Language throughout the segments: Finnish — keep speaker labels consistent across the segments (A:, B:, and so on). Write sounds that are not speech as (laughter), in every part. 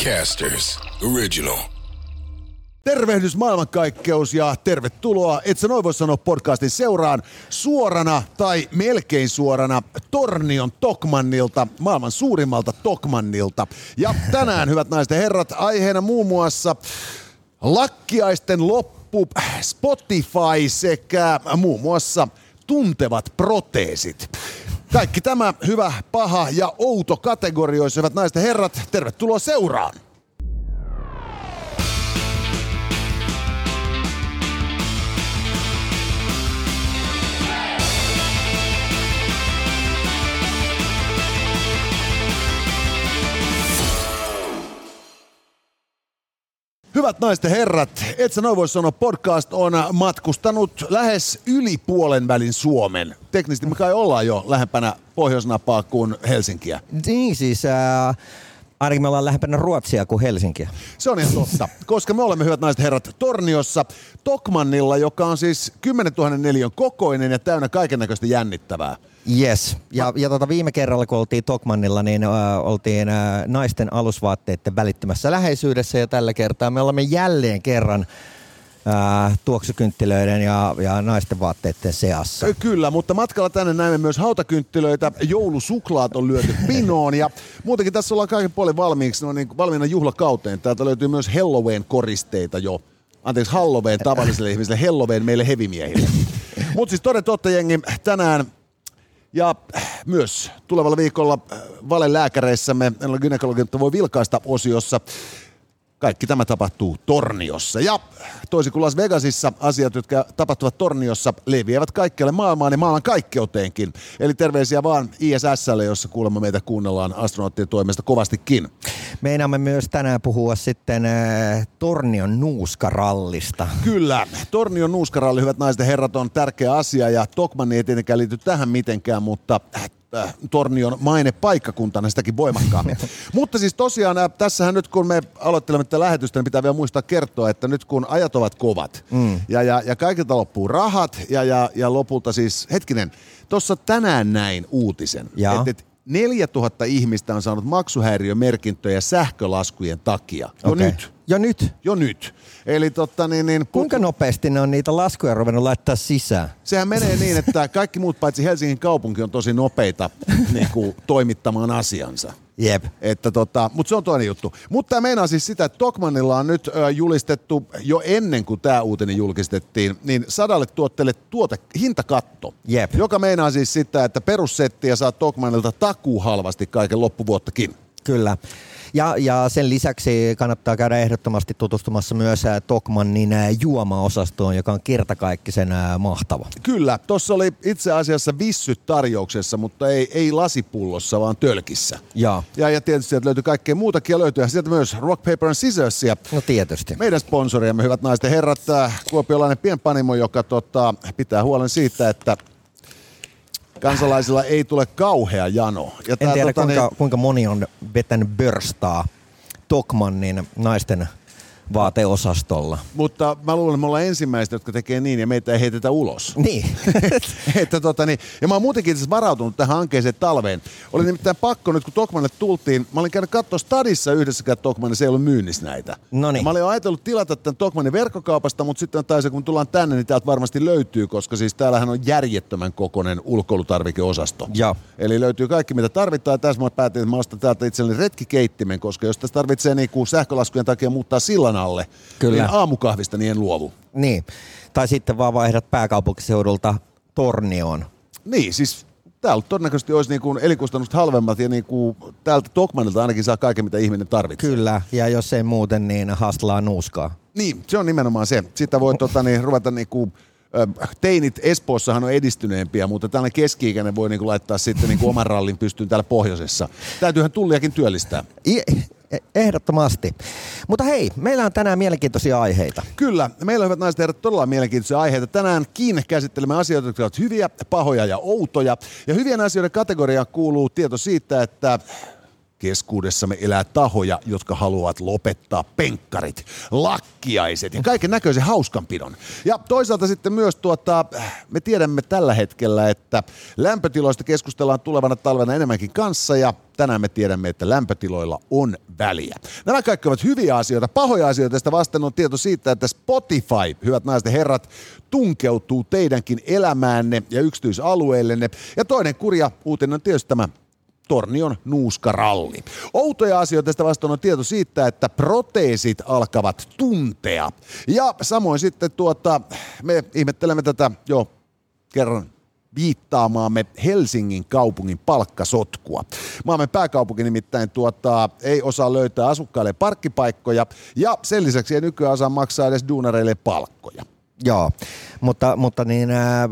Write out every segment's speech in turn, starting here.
A: Podcasters Original.
B: Tervehdys maailmankaikkeus ja tervetuloa, et sä noin voi sanoa podcastin seuraan, suorana tai melkein suorana Tornion Tokmannilta, maailman suurimmalta Tokmannilta. Ja tänään, hyvät naiset ja herrat, aiheena muun muassa lakkiaisten loppu, Spotify sekä muun muassa tuntevat proteesit. Kaikki tämä hyvä, paha ja outo naiset ja herrat, tervetuloa seuraan. Hyvät naiset ja herrat, et sä noin voi sanoa, podcast on matkustanut lähes yli puolen välin Suomen. Teknisesti me kai ollaan jo lähempänä pohjoisnapaa kuin Helsinkiä.
C: Niin siis, äh, ainakin me ollaan lähempänä Ruotsia kuin Helsinkiä.
B: Se on ihan totta, koska me olemme, hyvät naiset herrat, Torniossa Tokmannilla, joka on siis 10 000 neliön kokoinen ja täynnä kaiken näköistä jännittävää.
C: Yes. Ja, ja tota viime kerralla, kun oltiin Tokmannilla, niin äh, oltiin äh, naisten alusvaatteiden välittömässä läheisyydessä ja tällä kertaa me olemme jälleen kerran äh, tuoksukynttilöiden ja, ja naisten vaatteiden seassa.
B: Kyllä, mutta matkalla tänne näemme myös hautakynttilöitä, joulusuklaat on lyöty (laughs) pinoon ja muutenkin tässä ollaan kaiken puolin valmiiksi, no niin valmiina juhlakauteen. Täältä löytyy myös Halloween-koristeita jo. Anteeksi, Halloween tavallisille ihmisille, Halloween meille hevimiehille. (laughs) Mutta siis toden totta jengi, tänään ja myös tulevalla viikolla äh, valelääkäreissämme, gynekologin voi vilkaista osiossa, kaikki tämä tapahtuu Torniossa. Ja toisin kuin Las Vegasissa, asiat, jotka tapahtuvat Torniossa, leviävät kaikkialle maailmaan ja maailman kaikkeuteenkin. Eli terveisiä vaan ISSlle, jossa kuulemma meitä kuunnellaan astronauttien toimesta kovastikin.
C: Meinaamme myös tänään puhua sitten äh, Tornion nuuskarallista.
B: Kyllä, Tornion nuuskaralli, hyvät naiset ja herrat, on tärkeä asia ja Tokmanni ei tietenkään liity tähän mitenkään, mutta äh, Tornion maine paikkakuntana sitäkin voimakkaammin. (laughs) Mutta siis tosiaan äh, tässähän nyt kun me aloittelemme tätä lähetystä, niin pitää vielä muistaa kertoa, että nyt kun ajat ovat kovat mm. ja, ja, ja kaikilta loppuu rahat ja, ja, ja lopulta siis, hetkinen, tuossa tänään näin uutisen, että et 4000 ihmistä on saanut maksuhäiriömerkintöjä sähkölaskujen takia. Jo
C: Okei.
B: nyt.
C: Jo nyt?
B: Jo nyt. Eli totta niin, niin
C: Kuinka nopeasti ne on niitä laskuja ruvennut laittaa sisään?
B: Sehän menee niin, että kaikki muut paitsi Helsingin kaupunki on tosi nopeita (laughs) niin kuin, toimittamaan asiansa.
C: Jep.
B: Että tota, mutta se on toinen juttu. Mutta tämä meinaa siis sitä, että Tokmannilla on nyt ö, julistettu jo ennen kuin tämä uutinen julkistettiin, niin sadalle tuotteelle tuote, hintakatto.
C: Jep.
B: Joka meinaa siis sitä, että perussettiä saa Tokmannilta takuu halvasti kaiken loppuvuottakin.
C: Kyllä. Ja, ja sen lisäksi kannattaa käydä ehdottomasti tutustumassa myös ää, Tokmannin ää, juomaosastoon, joka on kertakaikkisen ää, mahtava.
B: Kyllä, tuossa oli itse asiassa vissyt tarjouksessa, mutta ei, ei lasipullossa, vaan tölkissä.
C: Jaa.
B: Ja, ja tietysti sieltä löytyy kaikkea muutakin ja löytyy sieltä myös Rock, Paper and Scissorsia.
C: No tietysti.
B: Meidän sponsoriamme, hyvät naiset ja herrat, äh, kuopiolainen pienpanimo, joka tota, pitää huolen siitä, että kansalaisilla ei tule kauhea jano. Ja
C: En tiedä
B: tota,
C: kuinka, kuinka moni on vetänyt börstaa Tokmannin naisten vaateosastolla.
B: mutta mä luulen, että me ollaan ensimmäiset, jotka tekee niin ja meitä ei heitetä ulos. (laughs)
C: Niin. (laughs)
B: että tota, niin, ja mä oon muutenkin itse varautunut tähän hankkeeseen talveen. Oli nimittäin pakko nyt, kun Tokmanille tultiin, mä olin käynyt katsoa stadissa yhdessäkään Tokmanissa, ei ollut myynnissä näitä.
C: Noniin.
B: Mä olin ajatellut tilata tämän Tokmanin verkkokaupasta, mutta sitten taisi, kun tullaan tänne, niin täältä varmasti löytyy, koska siis täällähän on järjettömän kokoinen ulkoilutarvikeosasto.
C: Joo.
B: Eli löytyy kaikki, mitä tarvitaan. Ja tässä mä päätin, että mä ostan täältä itselleni retkikeittimen, koska jos tässä tarvitsee niinku sähkölaskujen takia muuttaa sillan alle,
C: Kyllä.
B: niin aamukahvista niin en luovu.
C: niin. Tai sitten vaan vaihdat pääkaupunkiseudulta Tornioon.
B: Niin, siis täällä todennäköisesti olisi niinku elikustannukset halvemmat ja niinku täältä Tokmanilta ainakin saa kaiken, mitä ihminen tarvitsee.
C: Kyllä, ja jos ei muuten, niin haslaa nuuskaa.
B: Niin, se on nimenomaan se. Sitä voi tota, niin, ruveta niinku, ö, teinit Espoossahan on edistyneempiä, mutta tällainen keski-ikäinen voi niinku laittaa sitten niinku oman rallin pystyyn täällä pohjoisessa. Täytyyhän tulliakin työllistää.
C: I- ehdottomasti. Mutta hei, meillä on tänään mielenkiintoisia aiheita.
B: Kyllä, meillä on hyvät naiset ja todella mielenkiintoisia aiheita. Tänäänkin käsittelemme asioita, jotka ovat hyviä, pahoja ja outoja. Ja hyvien asioiden kategoriaan kuuluu tieto siitä, että Keskuudessamme elää tahoja, jotka haluavat lopettaa penkkarit, lakkiaiset ja kaiken näköisen hauskanpidon. Ja toisaalta sitten myös tuota, me tiedämme tällä hetkellä, että lämpötiloista keskustellaan tulevana talvena enemmänkin kanssa ja tänään me tiedämme, että lämpötiloilla on väliä. Nämä kaikki ovat hyviä asioita. Pahoja asioita tästä vasten on tieto siitä, että Spotify, hyvät naiset ja herrat, tunkeutuu teidänkin elämäänne ja yksityisalueillenne. Ja toinen kurja uutinen on tietysti tämä Tornion nuuskaralli. Outoja asioita tästä vastaan on tieto siitä, että proteesit alkavat tuntea. Ja samoin sitten tuota, me ihmettelemme tätä jo kerran viittaamaamme Helsingin kaupungin palkkasotkua. Maamme pääkaupunki nimittäin tuota, ei osaa löytää asukkaille parkkipaikkoja ja sen lisäksi ei nykyään osaa maksaa edes duunareille palkkoja.
C: Joo, mutta, mutta niin, äh,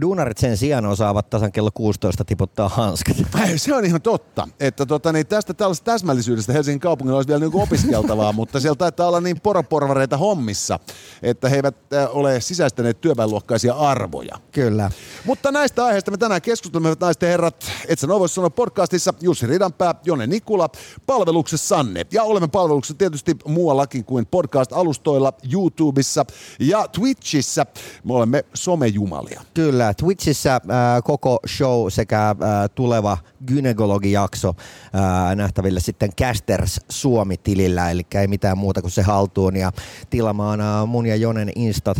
C: duunarit sen sijaan osaavat tasan kello 16 tiputtaa hanskat.
B: Se on ihan totta, että tota, niin tästä tällaista täsmällisyydestä Helsingin kaupungilla olisi vielä niin opiskeltavaa, (laughs) mutta siellä taitaa olla niin poroporvareita hommissa, että he eivät äh, ole sisäistäneet työväenluokkaisia arvoja.
C: Kyllä.
B: Mutta näistä aiheista me tänään keskustelemme, hyvät naiset ja herrat. Et sä voisi sanoa podcastissa Jussi Ridanpää, Jone Nikula, palveluksessanne. Ja olemme palveluksessa tietysti muuallakin kuin podcast-alustoilla, YouTubessa ja Twitchissä. Me olemme somejumalia.
C: Kyllä, Twitchissä äh, koko show sekä äh, tuleva gynekologijakso äh, nähtäville sitten Casters Suomi-tilillä, eli ei mitään muuta kuin se haltuun ja tilamaan äh, mun ja Jonen instat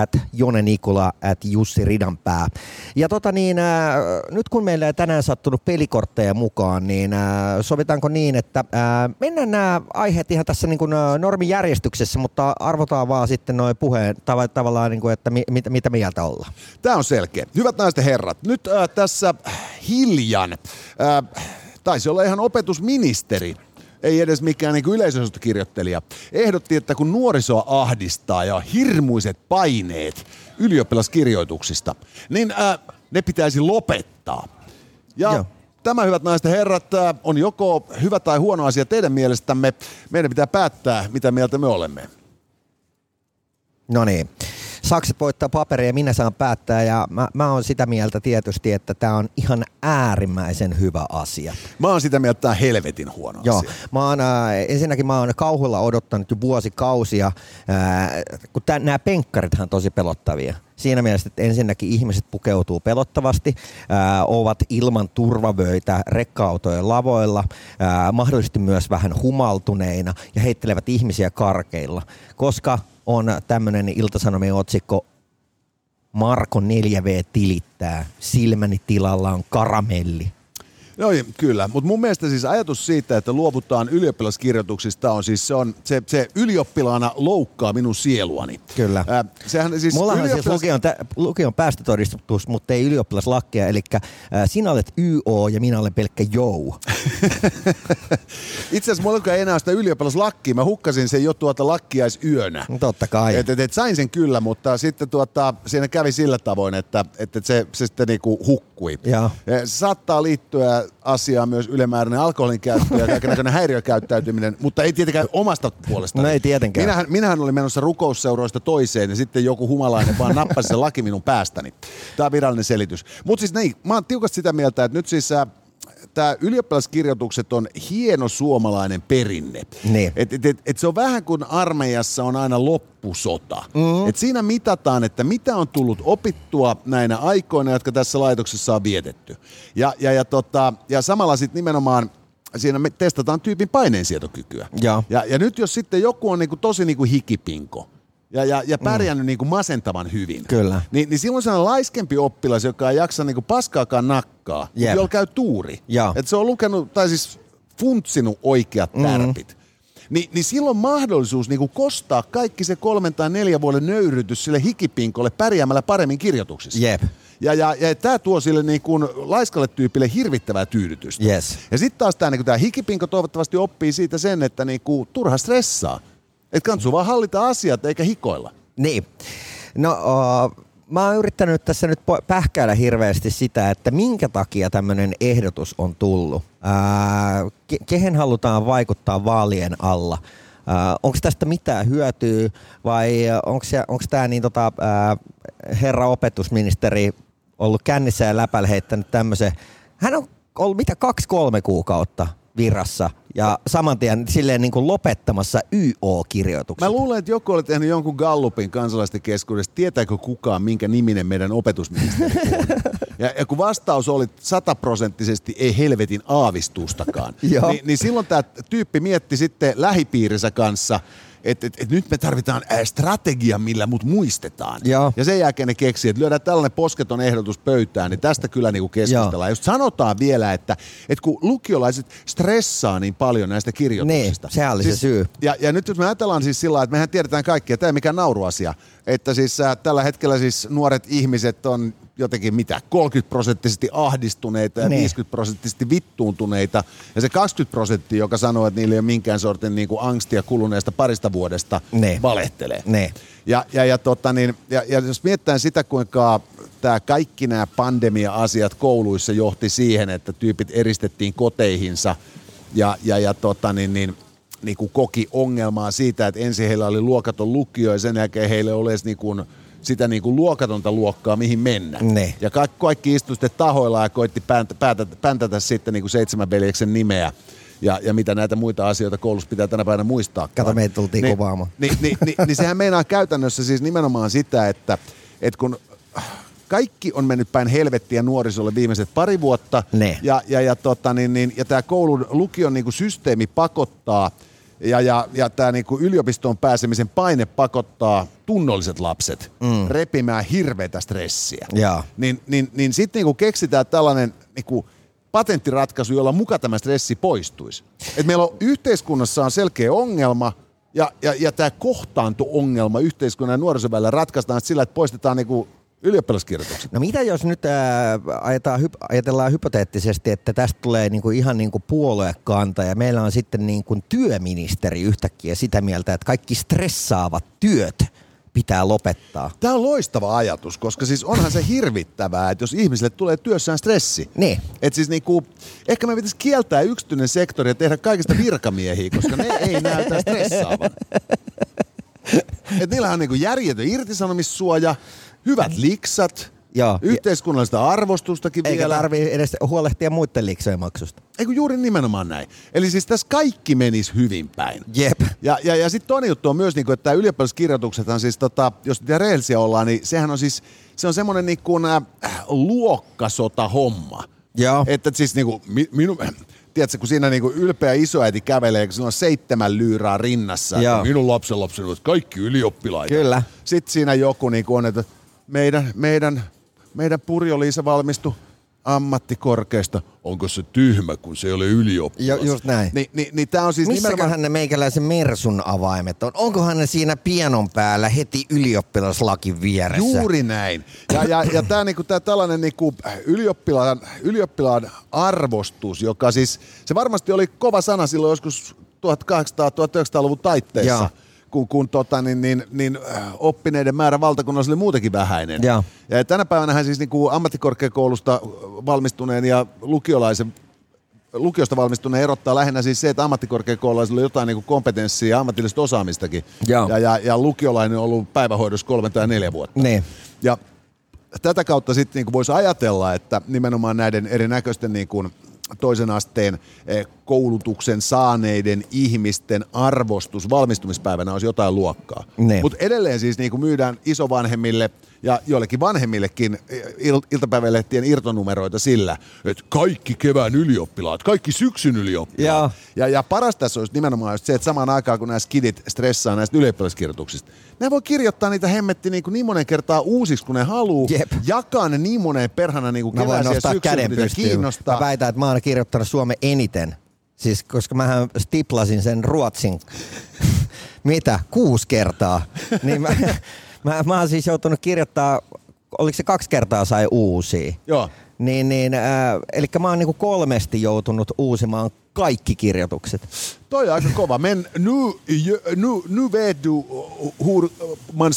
C: at Jone Nikula, at Jussi Ridanpää. Ja tota niin, äh, nyt kun meillä ei tänään sattunut pelikortteja mukaan, niin äh, sovitaanko niin, että äh, mennään nämä aiheet ihan tässä niin kuin, äh, normijärjestyksessä, mutta arvotaan vaan sitten noin puheen tav- tavallaan, niin kuin, että mi- mit- mitä mieltä ollaan.
B: Tämä on selkeä. Hyvät naiset herrat, nyt äh, tässä hiljan, äh, taisi olla ihan opetusministeri, ei edes mikään niin yleisöstökirjoittelija, ehdotti, että kun nuorisoa ahdistaa ja hirmuiset paineet ylioppilaskirjoituksista, niin äh, ne pitäisi lopettaa. Ja
C: Joo.
B: tämä, hyvät naiset ja herrat, äh, on joko hyvä tai huono asia teidän mielestämme. Meidän pitää päättää, mitä mieltä me olemme.
C: No niin. Sakset voittaa paperia ja minä saan päättää ja mä, mä oon sitä mieltä tietysti, että tämä on ihan äärimmäisen hyvä asia.
B: Mä oon sitä mieltä, että tämä on helvetin huono
C: Joo,
B: asia.
C: mä oon, äh, ensinnäkin mä oon kauhulla odottanut jo vuosikausia, äh, kun nämä penkkarithan on tosi pelottavia. Siinä mielessä, että ensinnäkin ihmiset pukeutuu pelottavasti, äh, ovat ilman turvavöitä rekka-autojen lavoilla, äh, mahdollisesti myös vähän humaltuneina ja heittelevät ihmisiä karkeilla, koska on tämmöinen iltasanomien otsikko Marko 4V tilittää, silmäni tilalla on karamelli.
B: Joo, kyllä. Mutta mun mielestä siis ajatus siitä, että luovutaan ylioppilaskirjoituksista on siis se, on, se, se ylioppilaana loukkaa minun sieluani.
C: Kyllä.
B: Äh, sehän siis
C: Mulla on
B: ylioppilas-
C: siis lukion, tä, lukion päästötodistus, mutta ei ylioppilaslakkeja, eli äh, sinä olet YO ja minä olen pelkkä jou. (laughs)
B: Itse asiassa mulla ei enää sitä ylioppilaslakkia. Mä hukkasin sen jo tuota lakkiaisyönä.
C: No Totta kai.
B: Et, et, et sain sen kyllä, mutta sitten tuota, siinä kävi sillä tavoin, että, että se, se sitten niinku hukkui.
C: Joo.
B: Ja Se saattaa liittyä asiaan myös ylimääräinen alkoholin käyttö ja kaikenlainen häiriökäyttäytyminen, mutta ei tietenkään omasta puolestaan.
C: No ei tietenkään.
B: Minähän, minähän olin menossa rukousseuroista toiseen ja sitten joku humalainen vaan nappasi sen laki minun päästäni. Tämä on virallinen selitys. Mutta siis niin, mä oon tiukasti sitä mieltä, että nyt siis äh, tämä ylioppilaskirjoitukset on hieno suomalainen perinne.
C: Niin.
B: Et, et, et, et se on vähän kuin armeijassa on aina loppusota. Mm. Et siinä mitataan, että mitä on tullut opittua näinä aikoina, jotka tässä laitoksessa on vietetty. Ja, ja, ja, tota, ja samalla sitten nimenomaan siinä me testataan tyypin paineensietokykyä.
C: Joo.
B: Ja, ja nyt jos sitten joku on niinku tosi niinku hikipinko, ja, ja, ja pärjännyt mm. niinku masentavan hyvin.
C: Kyllä.
B: Niin, niin silloin sellainen laiskempi oppilas, joka ei jaksa niinku paskaakaan nakkaa,
C: Jep.
B: jolla käy tuuri.
C: Joo.
B: Että se on lukenut, tai siis funtsinut oikeat
C: Mm.
B: tärpit. Ni, niin silloin on mahdollisuus niinku kostaa kaikki se kolmen tai neljän vuoden nöyrytys sille hikipinkolle pärjäämällä paremmin kirjoituksissa.
C: Jep.
B: Ja, ja, ja tämä tuo sille niin kuin laiskalle tyypille hirvittävää tyydytystä.
C: Yes.
B: Ja sitten taas tämä niin hikipinko toivottavasti oppii siitä sen, että niin kuin, turha stressaa. Että kannattaa vaan hallita asiat eikä hikoilla.
C: Niin. No, uh, mä oon yrittänyt tässä nyt pähkäillä hirveästi sitä, että minkä takia tämmöinen ehdotus on tullut. Uh, ke- kehen halutaan vaikuttaa vaalien alla? Onko tästä mitään hyötyä vai onko tämä niin tota, uh, herra opetusministeri ollut kännissä ja läpällä heittänyt tämmöisen, hän on ollut mitä kaksi-kolme kuukautta virassa ja saman tien silleen niin kuin lopettamassa YO-kirjoitukset.
B: Mä luulen, että joku oli tehnyt jonkun gallupin kansalaisten keskuudessa. Tietääkö kukaan, minkä niminen meidän opetusministeri on? (laughs) Ja, ja kun vastaus oli sataprosenttisesti ei helvetin aavistustakaan, (laughs) niin, niin silloin tämä tyyppi mietti sitten lähipiirinsä kanssa, että et, et nyt me tarvitaan strategia, millä mut muistetaan.
C: Joo.
B: Ja sen jälkeen ne keksii, että lyödään tällainen posketon ehdotus pöytään, niin tästä kyllä niinku keskustellaan. Ja Just sanotaan vielä, että, että kun lukiolaiset stressaa niin paljon näistä kirjoituksista.
C: Niin, sehän oli se syy.
B: Ja, ja nyt jos me ajatellaan siis sillä että mehän tiedetään kaikki, ja tämä ei mikään nauruasia, että siis äh, tällä hetkellä siis nuoret ihmiset on jotenkin mitä, 30 prosenttisesti ahdistuneita ja
C: Niin.
B: 50 prosenttisesti vittuuntuneita. Ja se 20 prosenttia, joka sanoo, että niillä ei ole minkään sortin niin kuin angstia kuluneesta parista vuodesta,
C: Niin.
B: valehtelee.
C: Niin.
B: Ja, ja, ja, tota niin, ja, ja jos mietitään sitä, kuinka tämä kaikki nämä pandemia-asiat kouluissa johti siihen, että tyypit eristettiin koteihinsa ja, ja, ja tota niin, niin, niin kuin koki ongelmaa siitä, että ensin heillä oli luokaton lukio ja sen jälkeen heillä oli edes niin kuin sitä niin kuin luokatonta luokkaa, mihin mennä.
C: Ne.
B: Ja kaikki, kaikki istui sitten tahoilla ja koitti pääntä, päätä, päntätä sitten niin kuin seitsemän veljeksen nimeä. Ja, ja mitä näitä muita asioita koulussa pitää tänä päivänä muistaa.
C: Kato, meitä tultiin
B: niin,
C: kuvaamaan.
B: Niin, niin, niin, niin sehän meinaa käytännössä siis nimenomaan sitä, että, että kun kaikki on mennyt päin helvettiä nuorisolle viimeiset pari vuotta,
C: Ne.
B: ja, ja, ja, tota, niin, niin, ja tämä koulun lukion niin kuin systeemi pakottaa, ja, ja, ja tämä niin yliopistoon pääsemisen paine pakottaa tunnolliset lapset mm. repimään hirveätä stressiä.
C: Jaa.
B: Niin, niin, niin sitten niin keksitään tällainen niin kuin patenttiratkaisu, jolla muka tämä stressi poistuisi. Et meillä on yhteiskunnassa on selkeä ongelma, ja, ja, ja tämä kohtaanto-ongelma yhteiskunnan ja nuorison välillä ratkaistaan sillä, että poistetaan niin kuin ylioppilaskirjoitukset.
C: No mitä jos nyt ää, ajetaan, hyp- ajatellaan hypoteettisesti, että tästä tulee niinku ihan niinku puoluekanta ja meillä on sitten niinku työministeri yhtäkkiä sitä mieltä, että kaikki stressaavat työt pitää lopettaa.
B: Tämä on loistava ajatus, koska siis onhan se hirvittävää, että jos ihmisille tulee työssään stressi.
C: Niin.
B: Et siis niinku, ehkä me pitäisi kieltää yksityinen sektori ja tehdä kaikista virkamiehiä, koska ne ei näytä stressaavan. Et niillä on niinku järjetön irtisanomissuoja, hyvät liksat,
C: Joo.
B: yhteiskunnallista arvostustakin
C: Eikä
B: vielä.
C: tarvii edes huolehtia muiden liksojen maksusta.
B: Eikö juuri nimenomaan näin. Eli siis tässä kaikki menisi hyvin päin.
C: Jep.
B: Ja, ja, ja sitten toinen juttu on myös, niin kuin, että ylioppilaskirjoituksethan siis, tota, jos nyt rehellisiä ollaan, niin sehän on siis, se on semmoinen niin kuin, äh, luokkasota homma.
C: Joo.
B: Että siis niin kuin, mi, minu, tiedätkö, kun siinä niin kuin ylpeä isoäiti kävelee, kun sillä on seitsemän lyyrää rinnassa.
C: Joo.
B: Minun lapsen lapseni ovat kaikki ylioppilaita.
C: Kyllä.
B: Sitten siinä joku niin kuin on, että meidän, meidän, meidän Purjo-Liisa valmistui ammattikorkeasta. Onko se tyhmä, kun se ei ole ylioppilas?
C: Jo, just näin.
B: Niin, niin, niin tämä on siis nimenomaan...
C: Missäköhän ne meikäläisen Mersun avaimet on? Onkohan ne siinä pianon päällä heti ylioppilaslakin vieressä?
B: Juuri näin. Ja, ja, ja tämä niinku, tää tällainen niinku ylioppilaan, ylioppilaan arvostus, joka siis, se varmasti oli kova sana silloin joskus 1800-1900-luvun taitteessa,
C: Joo.
B: Kun, kun tota, niin, niin, niin, äh, oppineiden määrä valtakunnassa oli muutenkin vähäinen.
C: Joo.
B: Ja tänä päivänä siis niinku ammattikorkeakoulusta valmistuneen ja lukiolaisen lukiosta valmistuneen erottaa lähinnä siis se, että ammattikorkeakoululaisilla on jotain niin kompetenssia ja ammatillista osaamistakin.
C: Joo.
B: Ja, ja, ja lukiolainen on ollut päivähoidossa kolme tai neljä vuotta.
C: Niin.
B: Ja tätä kautta sitten niin voisi ajatella, että nimenomaan näiden erinäköisten niin kuin toisen asteen eh, koulutuksen saaneiden ihmisten arvostus valmistumispäivänä olisi jotain luokkaa.
C: Ne.
B: Mutta edelleen siis niin kuin myydään isovanhemmille ja joillekin vanhemmillekin eh, il- iltapäivälehtien irtonumeroita sillä, että kaikki kevään ylioppilaat, kaikki syksyn ylioppilaat.
C: Joo.
B: Ja, ja paras tässä olisi nimenomaan just se, että samaan aikaan kun nämä skidit stressaa näistä ylioppilaskirjoituksista, ne voi kirjoittaa niitä hemmetti niin, kuin niin monen kertaa uusiksi kuin ne haluaa,
C: Jep.
B: jakaa ne niin moneen perhana niin kuin
C: Mä voin nostaa
B: syksyyn,
C: käden
B: kun
C: pystyyn.
B: kiinnostaa.
C: Mä väitän, että mä oon kirjoittanut Suomen eniten. Siis koska mähän stiplasin sen Ruotsin, (laughs) mitä, kuusi kertaa. Niin mä, (laughs) mä, mä oon siis joutunut kirjoittaa, oliko se kaksi kertaa sai uusia.
B: Joo.
C: Niin, niin äh, eli mä oon niinku kolmesti joutunut uusimaan kaikki kirjoitukset.
B: Toi on aika kova. Men nu, nu, nu vet du hur man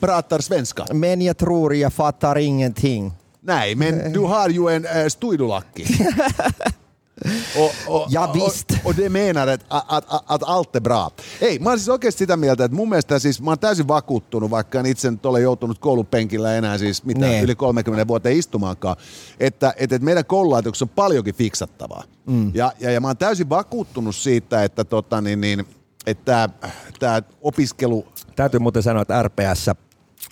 B: pratar svenska.
C: Men jag tror jag fattar ingenting.
B: Nej, men du har ju en äh, stuidulakki. (laughs) Och, och,
C: Ja visst.
B: Och, och det menar, että att, att, att allt är bra. Ei, mä oon siis oikeasti sitä mieltä, että mun mielestä siis mä oon täysin vakuuttunut, vaikka en itse nyt ole joutunut koulupenkillä enää siis mitä
C: Nee.
B: yli 30 vuoteen istumaankaan, että, että, että meidän koululaitoksessa on paljonkin fiksattavaa. Mm. Ja, ja, ja mä oon täysin vakuuttunut siitä, että tota, niin, niin, että tämä opiskelu
C: Täytyy muuten sanoa, että RPS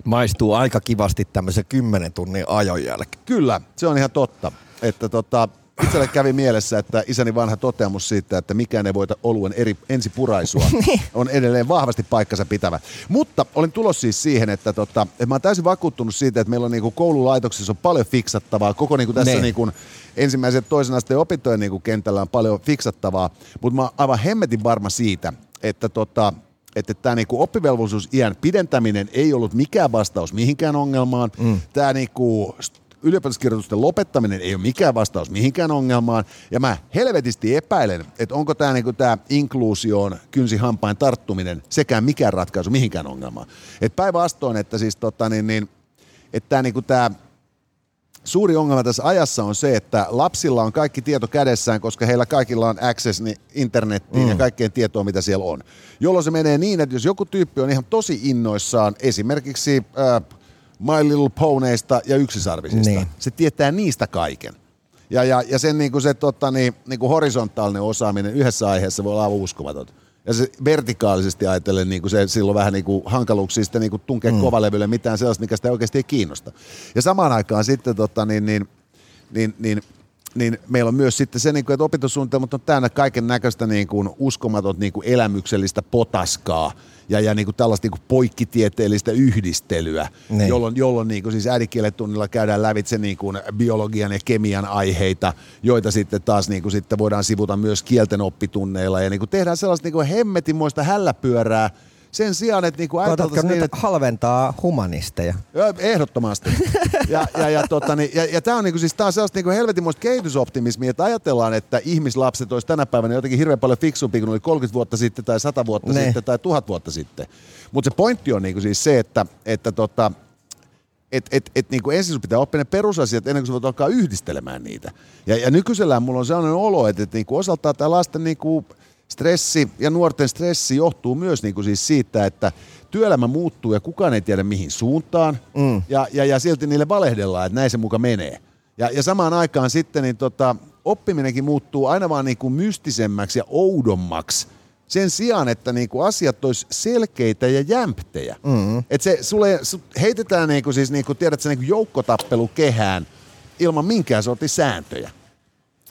C: maistuu aika kivasti tämmöisen 10 tunnin ajon jälkeen.
B: Kyllä, se on ihan totta. Että tota, itselle kävi mielessä, että isäni vanha toteamus siitä, että mikään ei voita oluen eri ensipuraisua, (laughs) on edelleen vahvasti paikkansa pitävä. Mutta olin tulos siis siihen, että, tota, että mä oon täysin vakuuttunut siitä, että meillä on niinku koululaitoksissa on paljon fiksattavaa. Koko niinku tässä
C: Ne.
B: niinku ensimmäisen ja toisen asteen opintojen niinku kentällä on paljon fiksattavaa. Mutta mä oon aivan hemmetin varma siitä, että tota, että tämä niinku oppivelvollisuusiän pidentäminen ei ollut mikään vastaus mihinkään ongelmaan. Mm. Tämä niinku ylioppilaskirjoitusten lopettaminen ei ole mikään vastaus mihinkään ongelmaan. Ja mä helvetisti epäilen, että onko tämä niinku tää inkluusioon kynsi hampain tarttuminen sekään mikään ratkaisu mihinkään ongelmaan. Et päinvastoin, että siis tota niin, niin että tämä niinku tää suuri ongelma tässä ajassa on se, että lapsilla on kaikki tieto kädessään, koska heillä kaikilla on access niin internettiin mm. ja kaikkeen tietoon, mitä siellä on. Jolloin se menee niin, että jos joku tyyppi on ihan tosi innoissaan esimerkiksi äh, My Little Ponyista ja yksisarvisista,
C: Niin.
B: se tietää niistä kaiken. Ja, ja, ja sen niin kuin se tota, niin, niin kuin horisontaalinen osaaminen yhdessä aiheessa voi olla aivan uskomaton. Ja se vertikaalisesti ajatellen niin kuin se silloin vähän niin kuin hankaluuksia sitten niin kuin tunkea mm. kovalevylle mitään sellaista, mikä sitä oikeasti ei kiinnosta. Ja samaan aikaan sitten tota, niin, niin, niin, niin, niin meillä on myös sitten se, niin kuin, että opintosuunnitelmat on täynnä kaiken näköistä niin kuin uskomaton niin kuin elämyksellistä potaskaa ja, ja niin kuin tällaista niin kuin poikkitieteellistä yhdistelyä,
C: Niin.
B: jolloin, jolloin niin kuin siis äidinkieletunnilla käydään lävitse niin kuin biologian ja kemian aiheita, joita sitten taas niin kuin sitten voidaan sivuta myös kielten oppitunneilla ja niin kuin tehdään sellaista niin kuin hemmetimoista hälläpyörää sen sijaan, että niin kuin ajateltaisiin niin, että
C: halventaa humanisteja?
B: Joo, ehdottomasti. Ja, ja, ja, tota, niin, ja, ja tämä on, niinku, siis, tää on sellaista niinku helvetinmoista kehitysoptimismia, että ajatellaan, että ihmislapset olisi tänä päivänä jotenkin hirveän paljon fiksumpi kuin oli 30 vuotta sitten tai 100 vuotta
C: Ne.
B: sitten tai 1000 vuotta sitten. Mutta se pointti on niinku siis se, että, että tota, et, et, et niinku ensin sun pitää oppia ne perusasiat ennen kuin sä voit alkaa yhdistelemään niitä. Ja, ja nykyisellään mulla on sellainen olo, että, että niinku osaltaan tämä lasten niinku stressi ja nuorten stressi johtuu myös niinku siis siitä, että työelämä muuttuu ja kukaan ei tiedä mihin suuntaan. Mm. Ja, ja, ja silti niille valehdellaan, että näin se muka menee. Ja, ja samaan aikaan sitten niin tota, oppiminenkin muuttuu aina vaan niinku mystisemmäksi ja oudommaksi sen sijaan, että niinku asiat olisi selkeitä ja jämptejä. Mm-hmm. Et se, sulle su, heitetään niinku, siis niinku, tiedätkö, niinku joukkotappelu kehään ilman minkään sortin sääntöjä.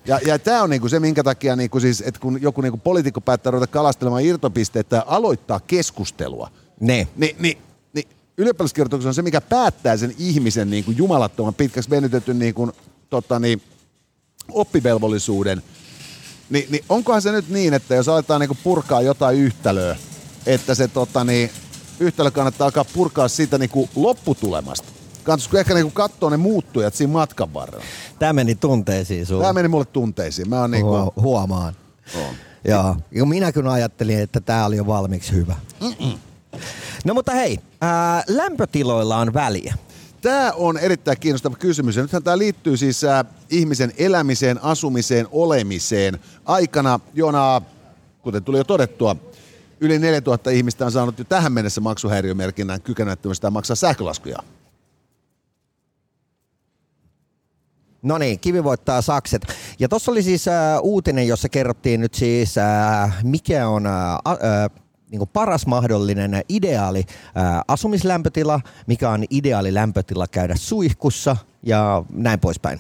B: Ja, ja tämä on niinku se, minkä takia, niinku siis, että kun joku niinku poliitikko päättää ruveta kalastelemaan irtopisteitä ja aloittaa keskustelua,
C: Ne.
B: niin, niin, niin ylioppilaskirjoitus on se, mikä päättää sen ihmisen niin kuin jumalattoman pitkäksi venytetyn niin kuin, tota, niin, oppivelvollisuuden. Ni, niin onkohan se nyt niin, että jos aletaan niin purkaa jotain yhtälöä, että se tota, niin, yhtälö kannattaa alkaa purkaa siitä niin kuin lopputulemasta. Kannattaisiko ehkä niin kuin katsoa ne muuttujat siinä matkan varrella?
C: Tämä meni tunteisiin sulle.
B: Tämä meni mulle tunteisiin. Mä oon niin kuin,
C: Huo- huomaan. Joo. Ja minä kun ajattelin, että tämä oli jo valmiiksi hyvä. No mutta hei, ää, lämpötiloilla on väliä.
B: Tämä on erittäin kiinnostava kysymys. Ja nythän tämä liittyy siis äh, ihmisen elämiseen, asumiseen, olemiseen aikana, jona, kuten tuli jo todettua, yli 4000 ihmistä on saanut jo tähän mennessä maksuhäiriömerkinnän kykenemättömyystä maksaa sähkölaskuja.
C: No niin, kivi voittaa sakset. Ja tuossa oli siis äh, uutinen, jossa kerrottiin nyt siis, äh, mikä on äh, äh, niin paras mahdollinen ideaali äh, asumislämpötila, mikä on ideaali lämpötila käydä suihkussa ja näin poispäin.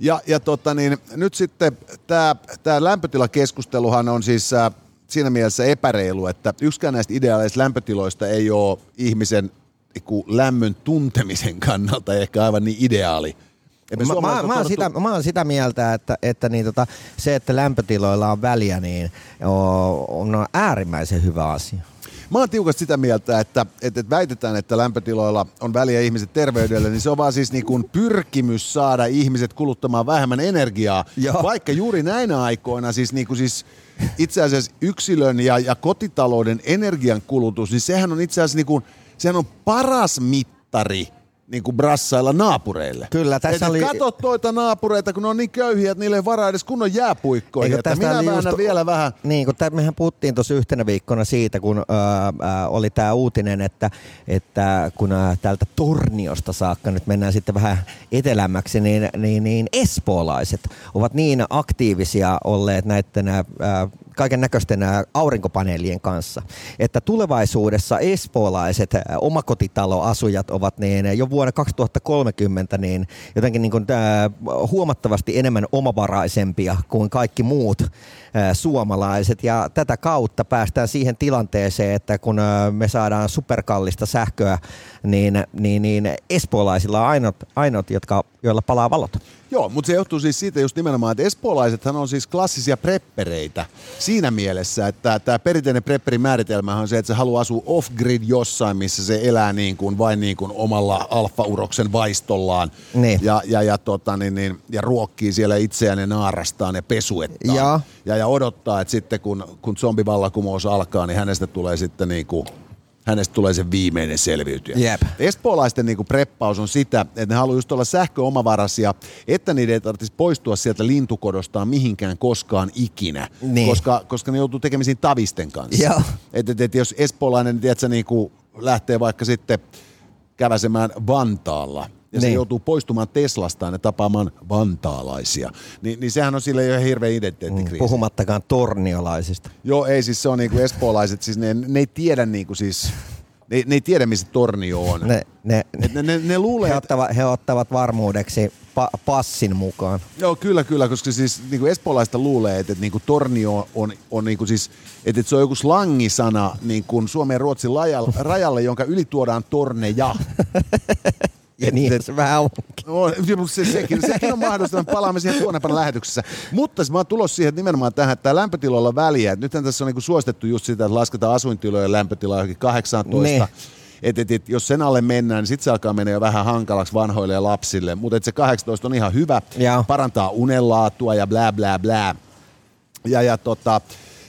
B: Ja, ja tota niin, nyt sitten tämä tää lämpötilakeskusteluhan on siis äh, siinä mielessä epäreilu, että yksikään näistä ideaaleista lämpötiloista ei ole ihmisen niinku, lämmön tuntemisen kannalta ehkä aivan niin ideaali.
C: Mä, mä, mä, oon sitä, mä oon sitä mieltä, että, että niin tota, se, että lämpötiloilla on väliä, niin on, on äärimmäisen hyvä asia.
B: Mä oon tiukasti sitä mieltä, että, että, että väitetään, että lämpötiloilla on väliä ihmiset terveydelle, niin se on vaan siis niin kuin pyrkimys saada ihmiset kuluttamaan vähemmän energiaa.
C: Joo.
B: Vaikka juuri näinä aikoina siis, niin kuin siis itse asiassa yksilön ja, ja kotitalouden energiankulutus, niin sehän on itse asiassa niin kuin, sehän on paras mittari niin kuin brassailla naapureille.
C: Kyllä, tässä
B: Et
C: oli-
B: Kato toita naapureita, kun ne on niin köyhiä, että niille ei varaa edes kunnon jääpuikkoihin.
C: Eikö
B: Että minä
C: just-
B: vielä vähän.
C: Niin, kun tä, mehän puhuttiin tuossa yhtenä viikkona siitä, kun ää, oli tämä uutinen, että, että kun ää, täältä Torniosta saakka nyt mennään sitten vähän etelämmäksi, niin, niin, niin espoolaiset ovat niin aktiivisia olleet näiden ää, kaiken näköisten aurinkopaneelien kanssa, että tulevaisuudessa espoolaiset omakotitaloasujat ovat niin jo vuonna 2030 niin jotenkin niin kuin, huomattavasti enemmän omavaraisempia kuin kaikki muut suomalaiset. Ja tätä kautta päästään siihen tilanteeseen, että kun me saadaan superkallista sähköä, niin, niin, niin espoolaisilla on ainut, ainut jotka, joilla palaa valot.
B: Joo, mutta se johtuu siis siitä just nimenomaan, että espoolaisethan on siis klassisia preppereitä siinä mielessä, että tämä perinteinen prepperin määritelmä on se, että se haluaa asua off-grid jossain, missä se elää niin kuin, vain niin kuin omalla alfa-uroksen vaistollaan
C: Niin.
B: ja, ja, ja, tota, niin, niin, ja ruokkii siellä itseään ja naarastaan ja pesuettaan.
C: Joo.
B: Ja, ja odottaa, että sitten kun, kun zombivallakumous alkaa, niin hänestä tulee sitten niin kuin, hänestä tulee se viimeinen selviytyjä.
C: Jep.
B: Espoolaisten niinku preppaus on sitä, että ne haluaa just olla sähköomavaraisia, että niiden ei tarvitsisi poistua sieltä lintukodostaan mihinkään koskaan ikinä,
C: Niin.
B: koska, koska ne joutuu tekemisiin tavisten kanssa.
C: Joo.
B: Et, et, et, jos espoolainen tiedätkö, niinku, lähtee vaikka sitten käväsemään Vantaalla, ja se
C: Niin.
B: joutuu poistumaan Teslastaan ja tapaamaan vantaalaisia, niin, niin sehän on sille jo hirveä identiteettikriisi.
C: Puhumattakaan torniolaisista.
B: Joo, ei siis se on niinku espoolaiset, siis ne, ne ei tiedä niinku siis, ne, ne ei tiedä missä tornio on.
C: Ne, ne,
B: Et ne, ne, ne luulee,
C: he,
B: että...
C: ottavat, he ottavat varmuudeksi pa, passin mukaan.
B: Joo, kyllä, kyllä, koska siis niin kuin espoolaista luulee, että, että niin kuin tornio on, on niin kuin siis, että, että se on joku slangisana niin kuin Suomen ja Ruotsin rajalle, rajalle jonka yli tuodaan torneja. (laughs)
C: Ja niin se vähän onkin.
B: No, se, sekin, sekin on mahdollista, me palaamme siihen tuonnepana lähetyksessä. Mutta mä oon tulossa siihen että nimenomaan tähän, että tämä lämpötiloilla on väliä. Et nythän tässä on niinku suositettu just sitä, että lasketaan asuintilojen lämpötilaa johonkin 18.
C: Niin.
B: Et, et, et, jos sen alle mennään, niin sitten se alkaa mennä jo vähän hankalaksi vanhoille ja lapsille. Mutta se 18 on ihan hyvä,
C: Joo.
B: parantaa unenlaatua ja blää blää blää. Ja, ja, tota,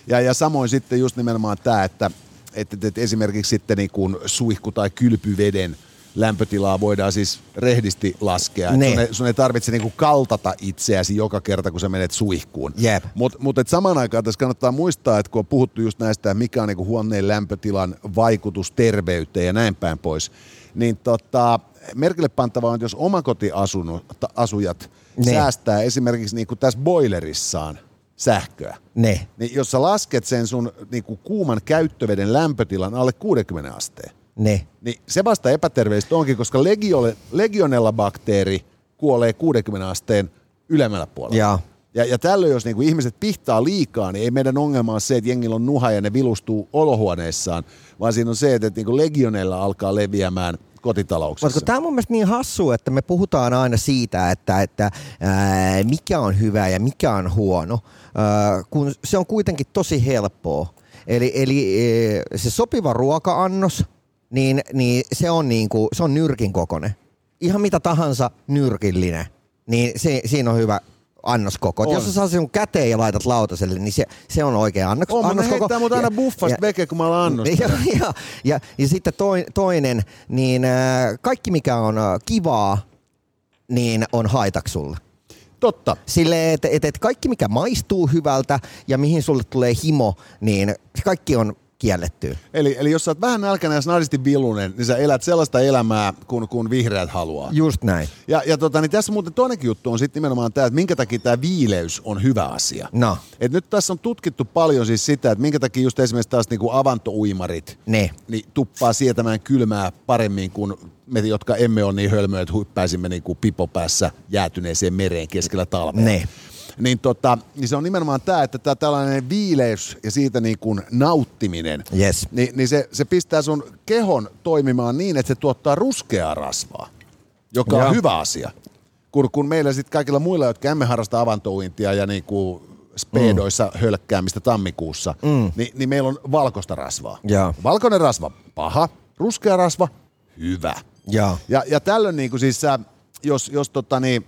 B: ja, ja samoin sitten just nimenomaan tämä, että et, et, et esimerkiksi sitten niin kuin suihku- tai kylpyveden lämpötilaa voidaan siis rehdisti laskea.
C: Niin.
B: Sun, ei, sun ei tarvitse niin kuin kaltata itseäsi joka kerta, kun sä menet suihkuun.
C: Jep.
B: Mutta mut, et samaan aikaan tässä kannattaa muistaa, että kun on puhuttu just näistä, mikä on niin kuin huoneen lämpötilan vaikutus terveyteen ja näin päin pois, niin tota, merkille pantavaa on, että jos omakotiasujat
C: Niin.
B: säästää esimerkiksi niin kuin tässä boilerissaan sähköä,
C: Ne.
B: niin jos sä lasket sen sun niin kuin kuuman käyttöveden lämpötilan alle 60 asteen,
C: Ne.
B: niin se vasta epäterveellistä onkin, koska legiole, legionella-bakteeri kuolee 60 asteen ylemmällä puolella.
C: Jaa.
B: Ja, ja tällöin, jos niinku ihmiset pihtaa liikaa, niin ei meidän ongelma ole se, että jengillä on nuha ja ne vilustuu olohuoneessaan, vaan siinä on se, että niinku legionella alkaa leviämään kotitalouksissa.
C: Mutta tämä on mun mielestä niin hassu, että me puhutaan aina siitä, että, että ää, mikä on hyvä ja mikä on huono, ää, kun se on kuitenkin tosi helppoa. Eli, eli se sopiva ruoka-annos, niin, niin se on, niinku, se on nyrkin kokoinen. Ihan mitä tahansa nyrkillinen, niin se, siinä on hyvä annoskoko.
B: On.
C: Jos sä saa sen käteen ja laitat lautaselle, niin se, se on oikea annos,
B: on, mutta
C: annoskoko.
B: heittää mut aina
C: Ja-
B: buffasta
C: ja-
B: veke, kun mä alan annosta.
C: ja, ja, ja, ja sitten toi, toinen, niin äh, kaikki mikä on äh, kivaa, niin on haitaksi sulle.
B: Totta.
C: Silleen, että et, et kaikki mikä maistuu hyvältä ja mihin sulle tulee himo, niin kaikki on kiellettyä.
B: Eli, eli jos sä oot vähän nälkäinen ja snadisti vilunen, niin sä elät sellaista elämää, kun, kun vihreät haluaa.
C: Just näin.
B: Ja, ja tota, niin tässä muuten toinenkin juttu on sitten nimenomaan tämä, että minkä takia tämä viileys on hyvä asia.
C: No,
B: Et nyt tässä on tutkittu paljon siis sitä, että minkä takia just esimerkiksi taas niinku avantouimarit
C: ne.
B: niin tuppaa sietämään kylmää paremmin kuin me, jotka emme ole niin hölmöjä, että hyppäisimme niinku pipopäässä jäätyneeseen mereen keskellä talvea.
C: Ne.
B: Niin, tota, niin se on nimenomaan tämä, että tämä tällainen viileys ja siitä niin kuin nauttiminen,
C: Yes.
B: niin, niin se, se pistää sun kehon toimimaan niin, että se tuottaa ruskeaa rasvaa, joka
C: Joo.
B: on hyvä asia. Kun, kun meillä sitten kaikilla muilla, jotka emme harrasta avantouintia ja niin kuin speedoissa mm. hölkkäämistä tammikuussa, mm. niin, niin meillä on valkoista rasvaa.
C: Joo.
B: Valkoinen rasva, paha. Ruskea rasva, hyvä.
C: Joo.
B: Ja, ja tällöin niin kuin siis sä, jos, jos tota niin,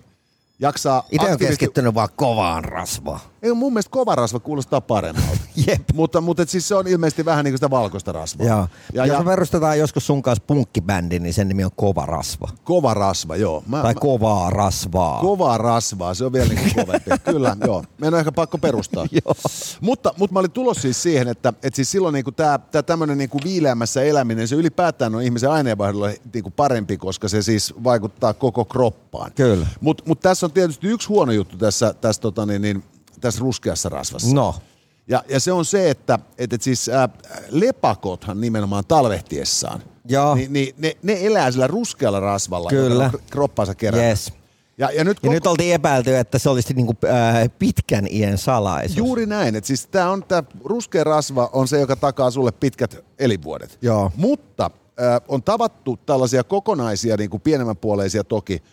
B: jaksaa
C: Itse on keskittynyt vaan kovaan rasvaan.
B: ei mun mielestä kova rasva kuulostaa paremmalta. (laughs)
C: Jep.
B: Mutta, mutta et siis se on ilmeisesti vähän niin kuin sitä valkoista rasvaa.
C: Joo.
B: Ja,
C: Jos
B: ja
C: perustetaan joskus sun kanssa punkkibändi, niin sen nimi on Kova Rasva.
B: kova rasva, joo. Mä,
C: Tai
B: mä,
C: kovaa rasvaa.
B: kovaa rasvaa, se on vielä niin kovempi. (laughs) Kyllä, joo. Meidän on ehkä pakko perustaa. (laughs)
C: Joo.
B: Mutta, mutta mä olin tulossa siis siihen, että, että siis silloin niin tämä, tämä tämmöinen niin viileämmässä eläminen, se ylipäätään on ihmisen aineenvaihdolle niin kuin parempi, koska se siis vaikuttaa koko kroppaan.
C: Kyllä.
B: Mutta mut tässä on tietysti yksi huono juttu tässä, tässä, tota, niin, niin, tässä ruskeassa rasvassa.
C: No,
B: Ja, ja se on se, että, että, että siis ää, lepakothan nimenomaan talvehtiessaan,
C: Joo.
B: niin, niin ne, ne elää sillä ruskealla rasvalla,
C: Kyllä.
B: joka on kroppansa kerran.
C: Yes.
B: Ja, ja nyt,
C: ja
B: koko,
C: nyt oltiin epäilty, että se olisi niinku, äh, pitkän iän salaisuus.
B: juuri näin, että siis tämä on tämä ruskea rasva on se, joka takaa sulle pitkät elinvuodet.
C: Joo.
B: Mutta äh, on tavattu tällaisia kokonaisia, niin kuin pienemmän puoleisia toki,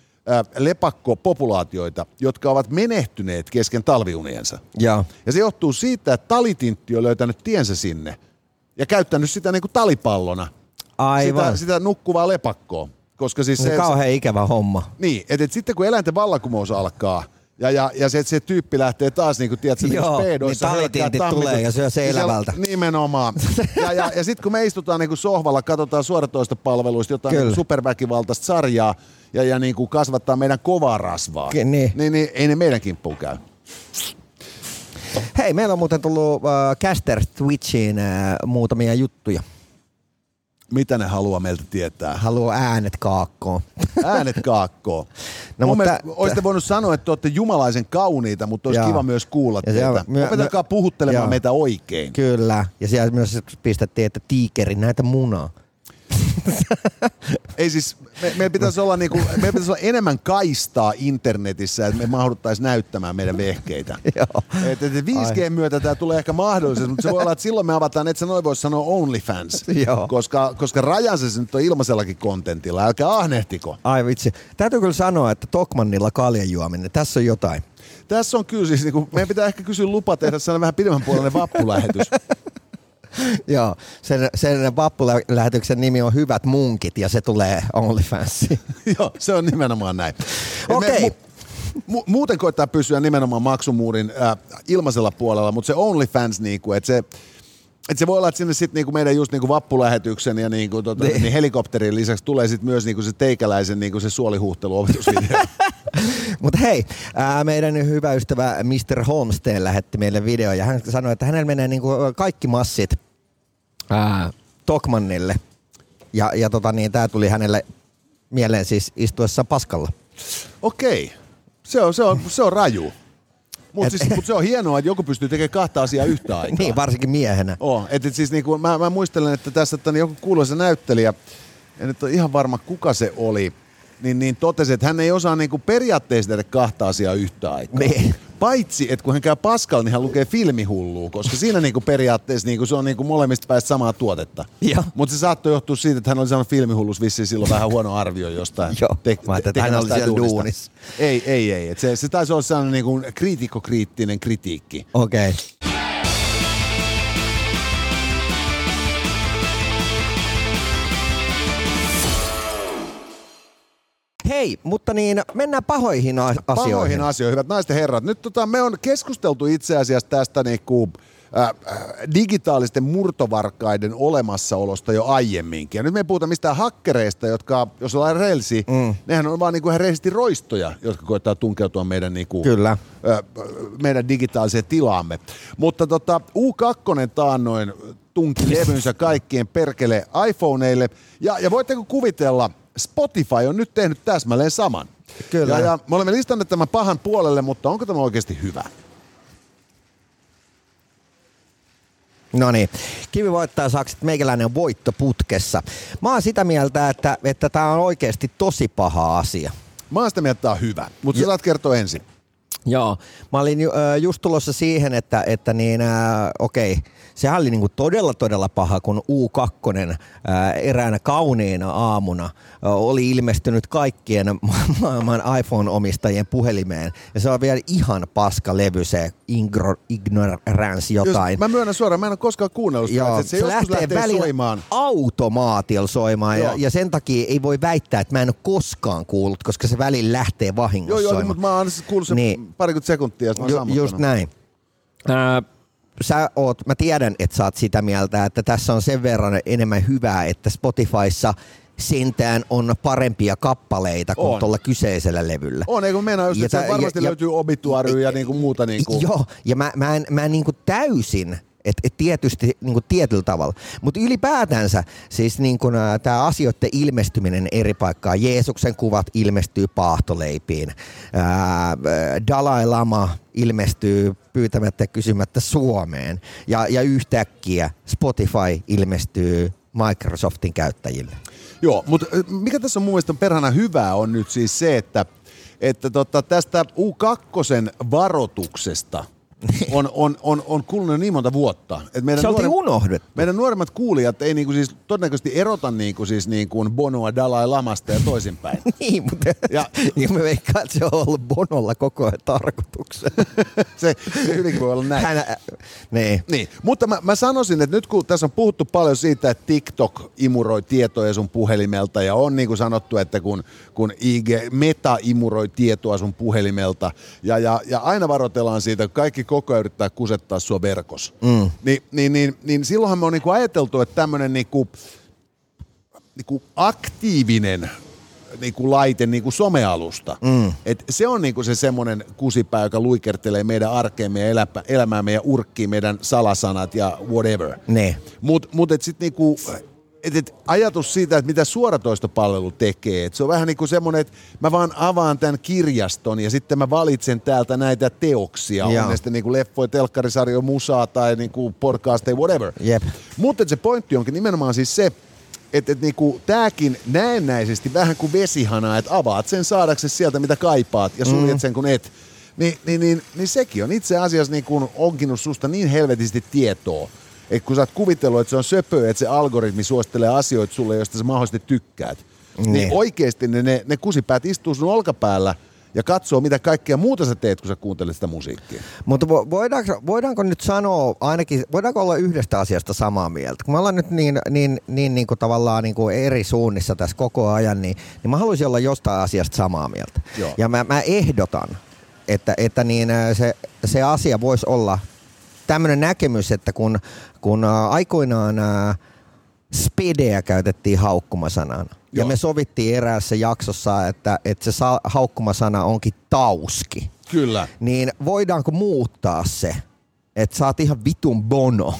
B: lepakkopopulaatioita, jotka ovat menehtyneet kesken talviuniensa.
C: Joo.
B: Ja se johtuu siitä, että talitintti on löytänyt tiensä sinne ja käyttänyt sitä niin kuin talipallona.
C: Aivan.
B: Sitä, sitä nukkuvaa lepakkoa. Koska siis
C: Se kauhean ikävä homma.
B: niin, että et sitten kun eläinten vallankumous alkaa, ja, ja, ja se, se tyyppi lähtee taas niin kuin, tiedätkö, niin
C: Joo,
B: kuin speedoissa.
C: niin
B: tammikot,
C: tulee ja syö se
B: niin siellä-
C: elävältä.
B: Nimenomaan. (laughs) Ja, ja, ja sitten kun me istutaan niin kuin sohvalla, katsotaan suoratoistopalveluista jotain
C: Kyllä.
B: niin superväkivaltaista sarjaa, ja, ja niin kuin kasvattaa meidän kovaa rasvaa,
C: Ke- niin.
B: niin, niin ei ne meidän kimppuun käy.
C: Hei, meillä on muuten tullut äh, Caster Twitchiin äh, muutamia juttuja.
B: Mitä ne haluaa meiltä tietää?
C: Haluaa äänet kaakkoon.
B: Äänet kaakkoon. (laughs)
C: No,
B: No, Mun
C: mutta-
B: mielestä olisitte voinut sanoa, että te olette jumalaisen kauniita, mutta olisi
C: Joo.
B: kiva myös kuulla
C: Ja
B: teitä.
C: myö-
B: Opetakaa puhuttelemaan
C: Joo.
B: meitä oikein.
C: Kyllä. Ja siellä myös pistettiin, että tiikeri näitä munaa. (laughs)
B: Ei siis, me, meillä pitäisi olla, niinku, meillä pitäisi olla enemmän kaistaa internetissä, että me mahduttaisiin näyttämään meidän vehkeitä. (laughs)
C: Joo.
B: Et, et 5G myötä tämä tulee ehkä mahdolliseksi, mutta se voi olla, että silloin me avataan, että sä noin voisi sanoa OnlyFans.
C: Joo.
B: Koska, koska rajansa se nyt on ilmaisellakin kontentilla, älkää ahnehtiko.
C: Ai vitsi. Täytyy kyllä sanoa, että Tokmannilla kaljan juominen, tässä on jotain.
B: Tässä on kyllä siis, niinku, meidän pitää ehkä kysyä lupa tehdä sellainen vähän pidemmän puolinen vappulähetys. (laughs) (laughs)
C: Joo, sen, sen vappulähetyksen nimi on Hyvät munkit ja se tulee OnlyFansiin. (laughs)
B: Joo, se on nimenomaan näin. (laughs) Me
C: Okei.
B: mu- mu- muuten koittaa pysyä nimenomaan maksumuurin äh, ilmaisella puolella, mutta se OnlyFans, niinku, että se, et se voi olla, että sinne sitten niinku meidän just niinku vappulähetyksen ja niinku, tota,
C: Niin.
B: niin helikopterin lisäksi tulee sit myös niinku se teikäläisen niinku se suolihuhtelu-opetusvideo.
C: Mutta hei, ää, meidän hyvä ystävä Mr. Holmsteen lähetti meille video ja hän sanoi, että hänellä menee niinku kaikki massit ää, Tokmannille. Ja, ja tota niin, tämä tuli hänelle mieleen siis istuessa paskalla.
B: Okei, se on, se, on, se on raju. Mutta siis, mut se on hienoa, että joku pystyy tekemään kahta asiaa yhtä (laughs) aikaa.
C: Niin, varsinkin miehenä.
B: Oh, et, et siis niinku, mä, mä, muistelen, että tässä että niin joku kuuluisa näyttelijä, en nyt ole ihan varma kuka se oli, niin, niin totesi, että hän ei osaa niinku periaatteessa tehdä kahta asiaa yhtä aikaa.
C: Niin.
B: Paitsi, että kun hän käy paskalla, niin hän lukee filmihullua, koska siinä niinku periaatteessa niinku se on niinku molemmista päästä samaa tuotetta. Mutta se saattoi johtua siitä, että hän oli saanut filmihullus vissiin silloin vähän huono arvio jostain.
C: Joo, mä ajattelin, että hän oli siellä
B: duunista.
C: duunissa.
B: Ei, ei, ei. Et se, se taisi olla sellainen niinku kriitikkokriittinen kritiikki.
C: Okei. Okay. Hei, mutta niin, mennään pahoihin a- asioihin.
B: Pahoihin asioihin, hyvät naiset ja herrat. Nyt tota, me on keskusteltu itse asiassa tästä niinku, äh, äh, digitaalisten murtovarkaiden olemassaolosta jo aiemminkin. Ja nyt me ei puhuta mistään hakkereista, jotka, jos ollaan relsi, mm. nehän on vaan niinku ihan rehellisesti roistoja, jotka koittaa tunkeutua meidän, niinku,
C: Kyllä.
B: äh, meidän digitaaliseen tilaamme. Mutta tota, U2 taannoin tunki levynsä kaikkien perkele iPhoneille. Ja, ja voitteko kuvitella, Spotify on nyt tehnyt täsmälleen saman.
C: Kyllä.
B: Ja, ja me olemme listanneet tämän pahan puolelle, mutta onko tämä oikeasti hyvä?
C: No niin, Kivi voittaa sakset, meikäläinen on voittoputkessa. Mä oon sitä mieltä, että että tää on oikeasti tosi paha asia.
B: Mä oon sitä mieltä, että tämä on hyvä, mutta sä saat kertoa ensin.
C: Joo, mä olin ju, äh, just tulossa siihen, että, että niin, äh, okei, sehän oli niinku todella todella paha, kun U2 äh, eräänä kauniina aamuna äh, oli ilmestynyt kaikkien ma- maailman iPhone-omistajien puhelimeen. Ja se on vielä ihan paska levy se Ingro, Ignorance jotain.
B: Just, mä myönnän suoraan, mä en ole koskaan kuunnellut sitä,
C: Joo,
B: että se, joskus lähtee,
C: välillä
B: soimaan.
C: automaatilla soimaan ja, ja sen takia ei voi väittää, että mä en ole koskaan kuullut, koska se välillä lähtee vahingossa
B: Joo, joo,
C: soimaan.
B: mutta mä oon kuullut sen
C: Niin.
B: Parikymmentä sekuntia, ja
C: Ju, just näin. Ää, sä oot, mä tiedän, että sä oot sitä mieltä, että tässä on sen verran enemmän hyvää, että Spotifyssa sentään on parempia kappaleita kuin
B: On.
C: tuolla kyseisellä levyllä.
B: On, eikö mennä just,
C: Ja
B: että varmasti
C: ja- ja-
B: löytyy obituary ja niinku muuta niinku.
C: Joo, ja mä, mä en, mä en niinku täysin, että et tietysti niinku tietyllä tavalla. Mutta ylipäätänsä siis niinku, tämä asioiden ilmestyminen eri paikkaan. Jeesuksen kuvat ilmestyy paahtoleipiin. Ää, Dalai Lama ilmestyy pyytämättä kysymättä Suomeen. Ja, ja yhtäkkiä Spotify ilmestyy Microsoftin käyttäjille.
B: Joo, mutta mikä tässä on mun mielestä perhana hyvää on nyt siis se, että, että tota, tästä U2 varoituksesta on, on, on, on kulunut niin monta vuotta. Että meidän,
C: Se oltiin unohdettu.
B: meidän nuoremmat kuulijat ei niinku siis todennäköisesti erota niinku siis niinku Bonoa Dalai Lamasta ja toisinpäin. (laughs)
C: Niin, mutta
B: Ja-
C: ja, mä veikkaan, että se on ollut Bonolla koko ajan tarkoituksena. (laughs)
B: se, hyvinkin voi olla näin.
C: Hän, niin.
B: Niin, mutta mä, mä sanoisin, että nyt kun tässä on puhuttu paljon siitä, että TikTok imuroi tietoja sun puhelimelta ja on niin kuin sanottu, että kun, kun IG Meta imuroi tietoa sun puhelimelta ja, ja, ja aina varoitellaan siitä, että kaikki koko ajan yrittää kusettaa sua verkos. Mm. Ni, niin, niin, niin silloinhan me on niin kuin ajateltu, että tämmöinen niin kuin, niin kuin aktiivinen niin kuin laite, niin kuin somealusta. Mm. Et se on niin kuin se semmoinen kusipää, joka luikertelee meidän arkeemme ja eläpä, elämäämme ja urkkii meidän salasanat ja whatever.
C: Niin.
B: Mutta mut et sit niinku, et, et ajatus siitä, että mitä suoratoistopalvelu tekee, et se on vähän niin kuin semmoinen, että mä vaan avaan tämän kirjaston ja sitten mä valitsen täältä näitä teoksia,
C: Joo.
B: on ne sitten niinku leffoja, telkkarisarjo, musaa tai niinku podcasteja, whatever.
C: Jep.
B: Mutta se pointti onkin nimenomaan siis se, että et niinku, tääkin näennäisesti vähän kuin vesihana, että avaat sen saadaksesi sieltä mitä kaipaat ja suljet mm. sen kun et. Niin, niin, niin, niin sekin on itse asiassa niin kuin onkinut susta niin helvetisti tietoa, että kun sä oot kuvitellut, että se on söpöä, että se algoritmi suosittelee asioita sulle, joista sä mahdollisesti tykkäät, niin, niin oikeasti ne, ne, ne kusipäät istuu sun olkapäällä ja katsoo, mitä kaikkea muuta sä teet, kun sä kuuntelet sitä musiikkia.
C: Mutta vo- voidaanko, voidaanko nyt sanoa ainakin, voidaanko olla yhdestä asiasta samaa mieltä? Kun me ollaan nyt niin, niin, niin, niin kuin tavallaan niin kuin eri suunnissa tässä koko ajan, niin, niin mä haluaisin olla jostain asiasta samaa mieltä.
B: Joo.
C: Ja mä, mä ehdotan, että, että niin se, se asia voisi olla tämmöinen näkemys, että kun, kun aikoinaan spedeä käytettiin haukkumasanana, ja
B: Joo.
C: me sovittiin eräässä jaksossa, että, että se sa- haukkumasana onkin tauski
B: Kyllä.
C: niin voidaanko muuttaa se, että sä oot ihan vitun bono?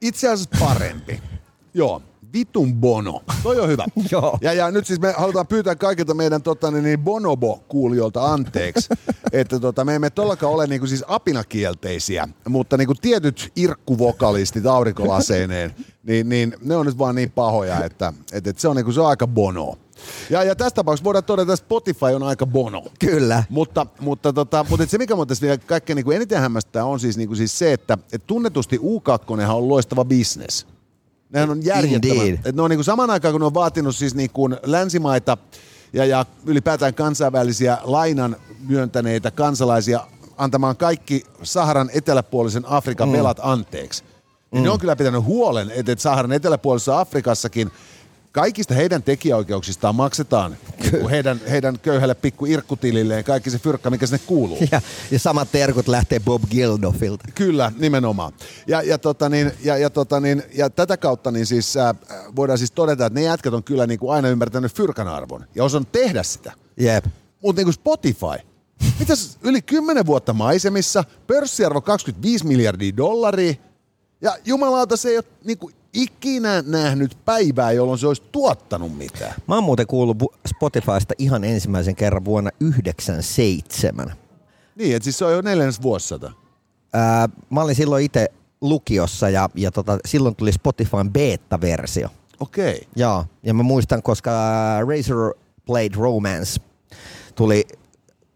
B: Itse asiassa parempi. (laughs) Joo. Vitun bono. Toi on hyvä. (laughs)
C: Joo.
B: Ja, ja nyt siis me halutaan pyytää kaikilta meidän tota, niin, niin bonobo-kuulijoilta anteeksi, (laughs) että tota, me emme todellakaan ole niin kuin, siis apinakielteisiä, mutta niin kuin, tietyt irkkuvokalistit aurinkolaseineen, (laughs) niin, niin ne on nyt vaan niin pahoja, että, että, että se, on, niin kuin, se on aika bono. Ja, ja tässä tapauksessa voidaan todeta, että Spotify on aika bono.
C: Kyllä.
B: Mutta, mutta, tota, mutta se, mikä minua tässä vielä kaikkein niin eniten hämmästää, on siis, niin kuin siis se, että et tunnetusti U2 on loistava business. Nehän on.
C: Indeed.
B: Et ne on niin kuin saman aikaan, kun ne on vaatinut siis niin kuin länsimaita ja, ja ylipäätään kansainvälisiä lainan myöntäneitä kansalaisia antamaan kaikki Saharan eteläpuolisen Afrikan mm. velat anteeksi. Niin mm. ne on kyllä pitänyt huolen, että Saharan eteläpuolisessa Afrikassakin kaikista heidän tekijäoikeuksistaan maksetaan niin heidän, heidän köyhälle pikku irkkutililleen kaikki se fyrkka, mikä sinne kuuluu.
C: Ja, ja samat terkut lähtee Bob Gildofilta.
B: Kyllä, nimenomaan. Ja, ja, tota niin, ja, ja, tota niin, ja tätä kautta niin siis, äh, voidaan siis todeta, että ne jätkät on kyllä niin kuin aina ymmärtänyt fyrkan arvon ja osannut tehdä sitä.
C: Jep.
B: Mutta niin kuin Spotify, mitäs yli 10 vuotta maisemissa, pörssiarvo 25 miljardia dollaria, ja jumalauta se ei ole niin kuin ikinä nähnyt päivää, jolloin se olisi tuottanut mitään.
C: Mä oon muuten kuullut Spotifysta ihan ensimmäisen kerran vuonna 97.
B: Niin, että siis se on jo neljännes vuosisata.
C: Ää, mä olin silloin itse lukiossa ja, ja tota, silloin tuli Spotifyn beta-versio.
B: Okei.
C: Joo, ja mä muistan, koska Razor Blade Romance tuli,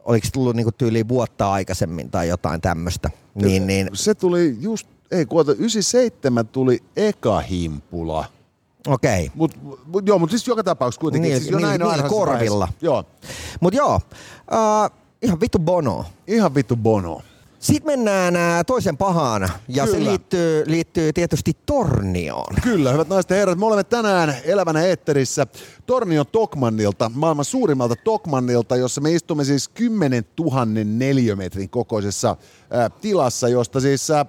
C: oliko se tullut niinku tyyliin vuotta aikaisemmin tai jotain tämmöistä. Niin, niin,
B: Se tuli just, ei kuota, 97 tuli eka himpula.
C: okei.
B: Mut, mut, joo, mutta siis joka tapauksessa kuitenkin.
C: Niin,
B: siis jo
C: niin,
B: näin
C: niin korvilla.
B: vaiheessa. Joo,
C: Mut joo, äh, ihan vittu bono.
B: ihan vittu bono.
C: Sitten mennään ää, toisen pahaan, ja se
B: Kyllä.
C: liittyy, liittyy tietysti Tornioon.
B: Kyllä, hyvät naiset ja herrat, me olemme tänään elävänä eetterissä Tornion Tokmannilta, maailman suurimmalta Tokmannilta, jossa me istumme siis 10 000 neliömetrin kokoisessa ää, tilassa, josta siis ää,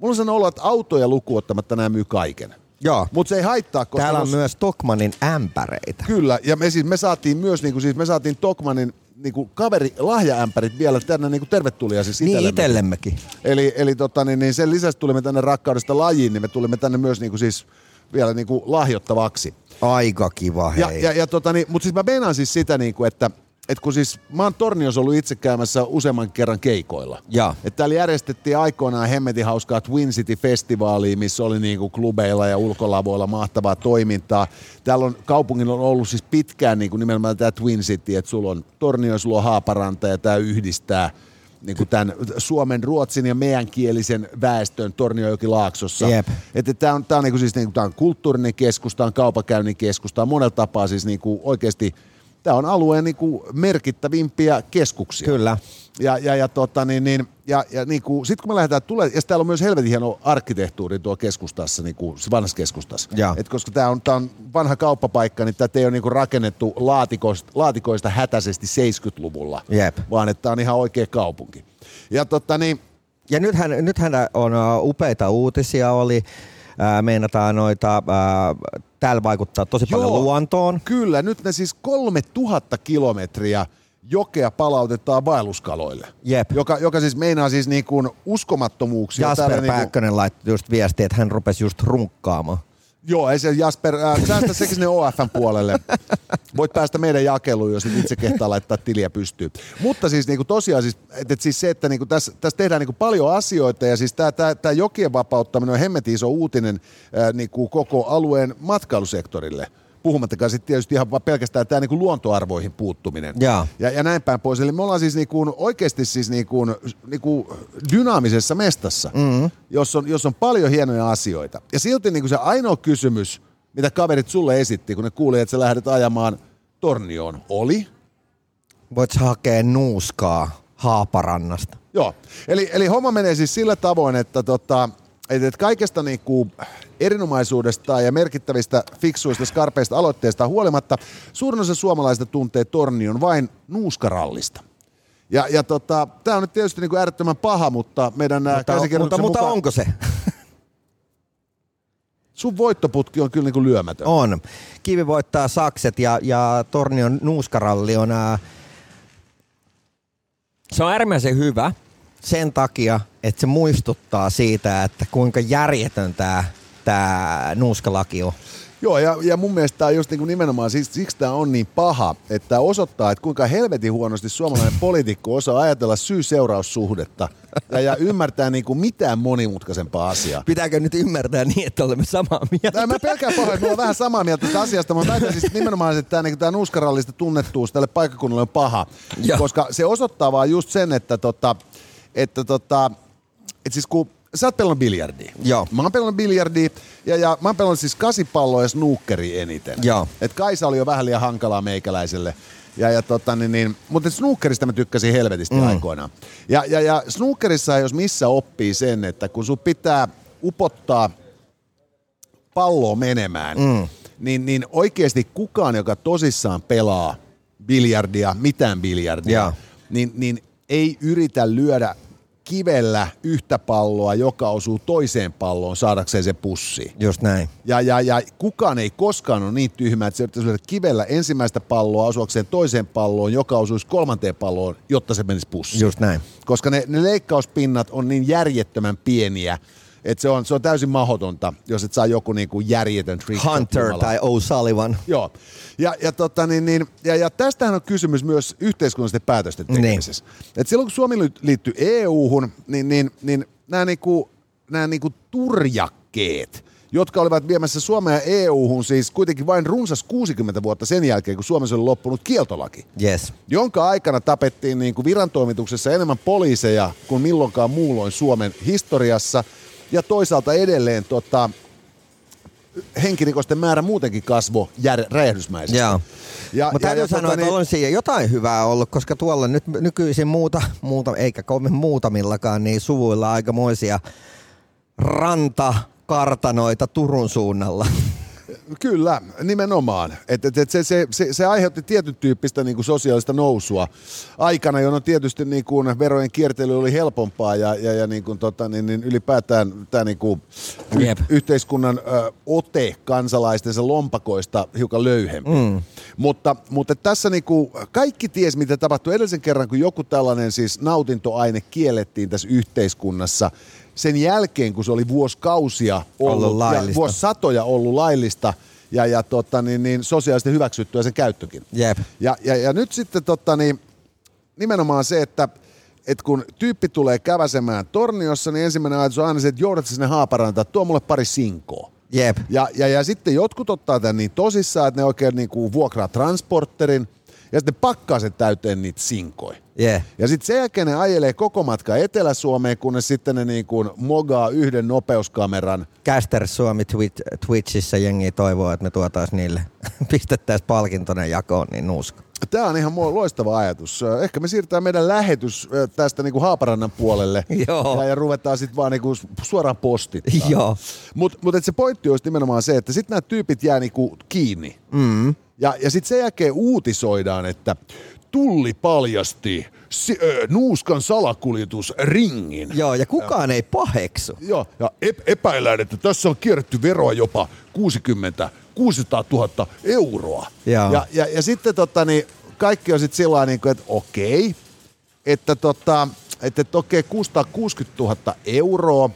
B: Mulla on sellainen olo, että autoja lukuottamatta nämä myy kaiken.
C: Joo.
B: Mutta se ei haittaa, koska...
C: Täällä on
B: jos-
C: myös Tokmanin ämpäreitä.
B: Kyllä, ja me, siis, me saatiin myös, niin kuin, siis me saatiin Tokmanin niin kuin kaveri lahjaämpärit vielä tänne niin kuin tervetulia siis
C: Niin
B: itsellemme.
C: itsellemmekin.
B: Eli, eli tota, niin, niin sen lisäksi tulimme tänne rakkaudesta lajiin, niin me tulimme tänne myös niin kuin siis vielä niin kuin lahjottavaksi.
C: Aika kiva, hei.
B: Ja, ja, ja tota, niin, mutta siis mä meinaan siis sitä, niin kuin, että et kun siis mä oon Torniossa ollut itse käymässä useamman kerran keikoilla.
C: Ja.
B: Että täällä järjestettiin aikoinaan hemmetin hauskaa Twin City-festivaalia, missä oli niinku klubeilla ja ulkolavoilla mahtavaa toimintaa. Täällä on, kaupungilla on ollut siis pitkään niinku nimenomaan tämä Twin City, että sulla on Tornio, sulla on Haaparanta ja tämä yhdistää niin kuin tämän Suomen, Ruotsin ja meidänkielisen väestön Torniojoki-laaksossa.
C: Jep.
B: Että tämä on, tää on, niinku siis, niinku, tää on kulttuurinen keskus, tämä on kaupakäynnin keskus, tämä on monella tapaa siis niinku oikeasti, tämä on alueen niinku merkittävimpiä keskuksia.
C: Kyllä.
B: Ja, ja, ja, tota, niin, niin, ja, ja niin kuin, sit kun me lähdetään tulee, ja täällä on myös helvetin hieno arkkitehtuuri tuo keskustassa, niin kuin, vanhassa keskustassa.
C: Jaa.
B: Et koska tämä on, tää on vanha kauppapaikka, niin tätä ei ole niin kuin rakennettu laatikoista, laatikoista hätäisesti 70-luvulla,
C: Jep.
B: vaan että tämä on ihan oikea kaupunki. Ja tota niin,
C: Ja nythän, nythän on upeita uutisia oli. Ää, meinataan noita, ää, täällä vaikuttaa tosi paljon
B: Joo.
C: luontoon.
B: Kyllä, nyt ne siis 3000 kilometriä jokea palautetaan vaelluskaloille.
C: Jep.
B: Joka, joka siis meinaa siis niin kuin uskomattomuuksia.
C: Jasper
B: Täällä niin kuin-
C: Pääkkönen laittoi just viestiä, että hän rupesi just runkkaamaan.
B: Joo, ei se Jasper, äh, säästä sekin sinne OFn puolelle. Voit päästä meidän jakeluun, jos et itse kehtaa laittaa tiliä pystyyn. Mutta siis niinku tosiaan siis, et, et siis se, että niinku tässä, tässä tehdään niinku paljon asioita ja siis tämä jokien vapauttaminen on hemmetin iso uutinen äh, niinku koko alueen matkailusektorille. Puhumattakaan sitten tietysti ihan pelkästään tämä niinku luontoarvoihin puuttuminen.
C: Jaa.
B: Ja, ja näin päin pois. Eli me ollaan siis niinku oikeasti siis niinku, niinku dynaamisessa mestassa, mm-hmm. jos, on, jos on paljon hienoja asioita. Ja silti niinku se ainoa kysymys, mitä kaverit sulle esitti, kun ne kuuli, että sä lähdet ajamaan Tornioon, oli?
C: Voit hakea nuuskaa Haaparannasta.
B: Joo. Eli, eli homma menee siis sillä tavoin, että tota, et, et kaikesta niinku erinomaisuudesta ja merkittävistä fiksuista, skarpeista aloitteista huolimatta, suurin osa suomalaisista tuntee Tornion vain nuuskarallista. Ja, ja tota, tämä on nyt tietysti niinku äärettömän paha, mutta meidän mutta,
C: Mutta,
B: käsikirjoituksen
C: mutta, mutta
B: mukaan
C: onko se?
B: sun voittoputki on kyllä niinku lyömätön.
C: On. Kivi voittaa sakset ja, ja Tornion nuuskaralli on... Ää, se on äärimmäisen hyvä sen takia, että se muistuttaa siitä, että kuinka järjetön tämä tää nuuskalaki on.
B: Joo, ja, ja mun mielestä tämä on just niinku nimenomaan, siis, siksi tämä on niin paha, että osoittaa, että kuinka helvetin huonosti suomalainen poliitikko osaa ajatella syy-seuraussuhdetta ja, ja ymmärtää niinku mitään monimutkaisempaa asiaa.
C: Pitääkö nyt ymmärtää niin, että olemme samaa mieltä?
B: Tää, mä pelkään pahoin, että mulla on vähän samaa mieltä tästä asiasta, mutta väitän siis nimenomaan, että tämä niinku, tää nuuskarallista tunnettuus tälle paikkakunnalle on paha.
C: Joo.
B: Koska se osoittaa vaan just sen, että, tota, että, tota, että siis kun sä oot pelannut biljardia.
C: Joo.
B: Mä oon pelannut biljardia ja, ja mä oon pelannut siis kasipalloa ja snookeri eniten.
C: Joo.
B: Et Kaisa oli jo vähän liian hankalaa meikäläiselle. Ja, ja tota, niin, niin, mutta snookerista mä tykkäsin helvetisti mm. aikoinaan. Ja, ja, ja snookerissa jos missä oppii sen, että kun sun pitää upottaa palloa menemään, mm. niin, niin oikeasti kukaan, joka tosissaan pelaa biljardia, mitään biljardia,
C: Jaa.
B: niin, niin ei yritä lyödä kivellä yhtä palloa, joka osuu toiseen palloon saadakseen se pussiin.
C: Just näin.
B: Ja, ja, ja kukaan ei koskaan ole niin tyhmä, että se yrittäisi lyödä kivellä ensimmäistä palloa osuakseen toiseen palloon, joka osuisi kolmanteen palloon, jotta se menisi pussiin.
C: Just näin.
B: Koska ne, ne leikkauspinnat on niin järjettömän pieniä, että se on, se on täysin mahdotonta, jos et saa joku niinku järjetön trick
C: Hunter
B: jumala.
C: tai O'Sullivan.
B: Joo. Ja, ja, tota, niin, niin, ja, ja tästähän on kysymys myös yhteiskunnallisten päätösten
C: Niin.
B: tekemisessä. Et silloin kun Suomi liittyi EU-hun, niin, niin, niin nämä niinku, nämä niinku turjakkeet, jotka olivat viemässä Suomea EU-hun siis kuitenkin vain runsas 60 vuotta sen jälkeen, kun Suomessa oli loppunut kieltolaki
C: Yes.
B: jonka aikana tapettiin niin kuin virantoimituksessa enemmän poliiseja kuin milloinkaan muulloin Suomen historiassa. Ja toisaalta edelleen tota, henkirikosten määrä muutenkin kasvoi jär, räjähdysmäisesti.
C: Joo.
B: Ja,
C: Mutta täytyy
B: ja
C: sanoa,
B: tota
C: että on siinä jotain hyvää ollut, koska tuolla nyt nykyisin muuta, muuta eikä kovin muutamillakaan, niin suvuilla aikamoisia rantakartanoita Turun suunnalla.
B: Kyllä, nimenomaan. Et, et, et se, se, se, se aiheutti tietyn tyyppistä niin kuin sosiaalista nousua aikana, jolloin tietysti niin kuin verojen kiertely oli helpompaa ja, ja, ja niin kuin, tota, niin, niin ylipäätään tämä niin kuin y-
C: Jep.
B: yhteiskunnan ö, ote kansalaistensa lompakoista hiukan löyhempi. Mm. Mutta, mutta tässä niin kuin kaikki ties, mitä tapahtui edellisen kerran, kun joku tällainen siis nautintoaine kiellettiin tässä yhteiskunnassa, sen jälkeen, kun se oli vuosikausia ollut,
C: Ollut
B: ja
C: laillista.
B: vuosisatoja ollut laillista ja, ja tota, niin, niin sosiaalisesti hyväksyttyä sen käyttökin.
C: Jep.
B: Ja, ja, ja nyt sitten tota, niin, nimenomaan se, että et kun tyyppi tulee käväsemään torniossa, niin ensimmäinen ajatus on aina se, että joudat sinne haaparantaan, tuo mulle pari sinkoa.
C: Jep.
B: Ja, ja, ja sitten jotkut ottaa tämän niin tosissaan, että ne oikein niin kuin vuokraa transporterin ja sitten pakkaa sen täyteen niitä sinkoja.
C: Yeah.
B: Ja sitten sen jälkeen ne ajelee koko matka Etelä-Suomeen, kunnes sitten ne niin kuin mogaa yhden nopeuskameran.
C: Caster Suomi Twitch, Twitchissä jengi toivoo, että me tuotais niille, (laughs) pistettäisiin palkintonen jakoon, niin nuuska.
B: Tämä on ihan loistava ajatus. Ehkä me siirretään meidän lähetys tästä niin kuin Haaparannan puolelle
C: Joo.
B: ja, ja ruvetaan sitten vaan niin kuin suoraan postit.
C: Joo.
B: Mutta mut se pointti olisi nimenomaan se, että sitten nämä tyypit jää niinku kiinni. Mm. Ja, ja sitten sen jälkeen uutisoidaan, että tulli paljasti si- ö, nuuskan salakuljetus ringin.
C: Joo, ja kukaan ei paheksu.
B: Joo, ja ep- epäillään, että tässä on kierretty veroa jopa 60 600 000 euroa.
C: Joo.
B: Ja, ja, ja sitten tota, niin kaikki on sitten sillä niin että okei, että, tota, että, että okei, 660 000 euroa,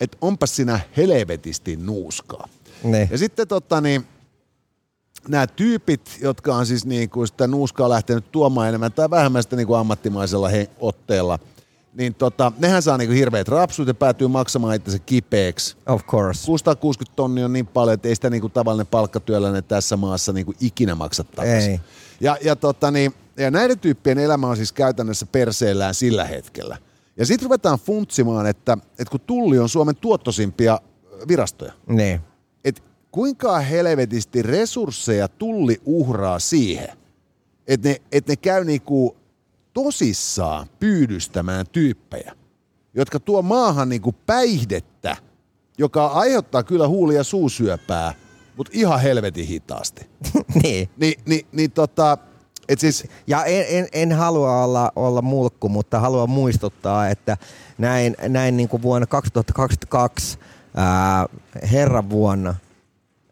B: että onpas sinä helvetisti nuuskaa.
C: Niin.
B: Ja sitten tota, niin, nämä tyypit, jotka on siis niin kuin sitä nuuskaa lähtenyt tuomaan enemmän tai vähemmän sitä niin kuin ammattimaisella he, otteella, niin tota, nehän saa niin kuin hirveät rapsut ja päätyy maksamaan itse kipeäksi.
C: Of course.
B: 660 tonnia on niin paljon, että ei sitä niin kuin tavallinen palkkatyöläinen tässä maassa niin kuin ikinä maksa takaisin.
C: Ei.
B: Ja, ja, tota, niin, ja näiden tyyppien elämä on siis käytännössä perseellään sillä hetkellä. Ja sitten ruvetaan funtsimaan, että, että kun Tulli on Suomen tuottosimpia virastoja,
C: Niin.
B: että kuinka helvetisti resursseja tulli uhraa siihen, että ne, et ne käy niinku tosissaan pyydystämään tyyppejä, jotka tuo maahan niinku päihdettä, joka aiheuttaa kyllä huuli- ja suusyöpää, mutta ihan helvetin hitaasti. (laughs)
C: niin.
B: Ni, ni, niin tota, et siis,
C: Ja en, en, en halua olla, olla mulkku, mutta haluan muistuttaa, että näin, näin niin kuin vuonna 2022 ää, herran vuonna,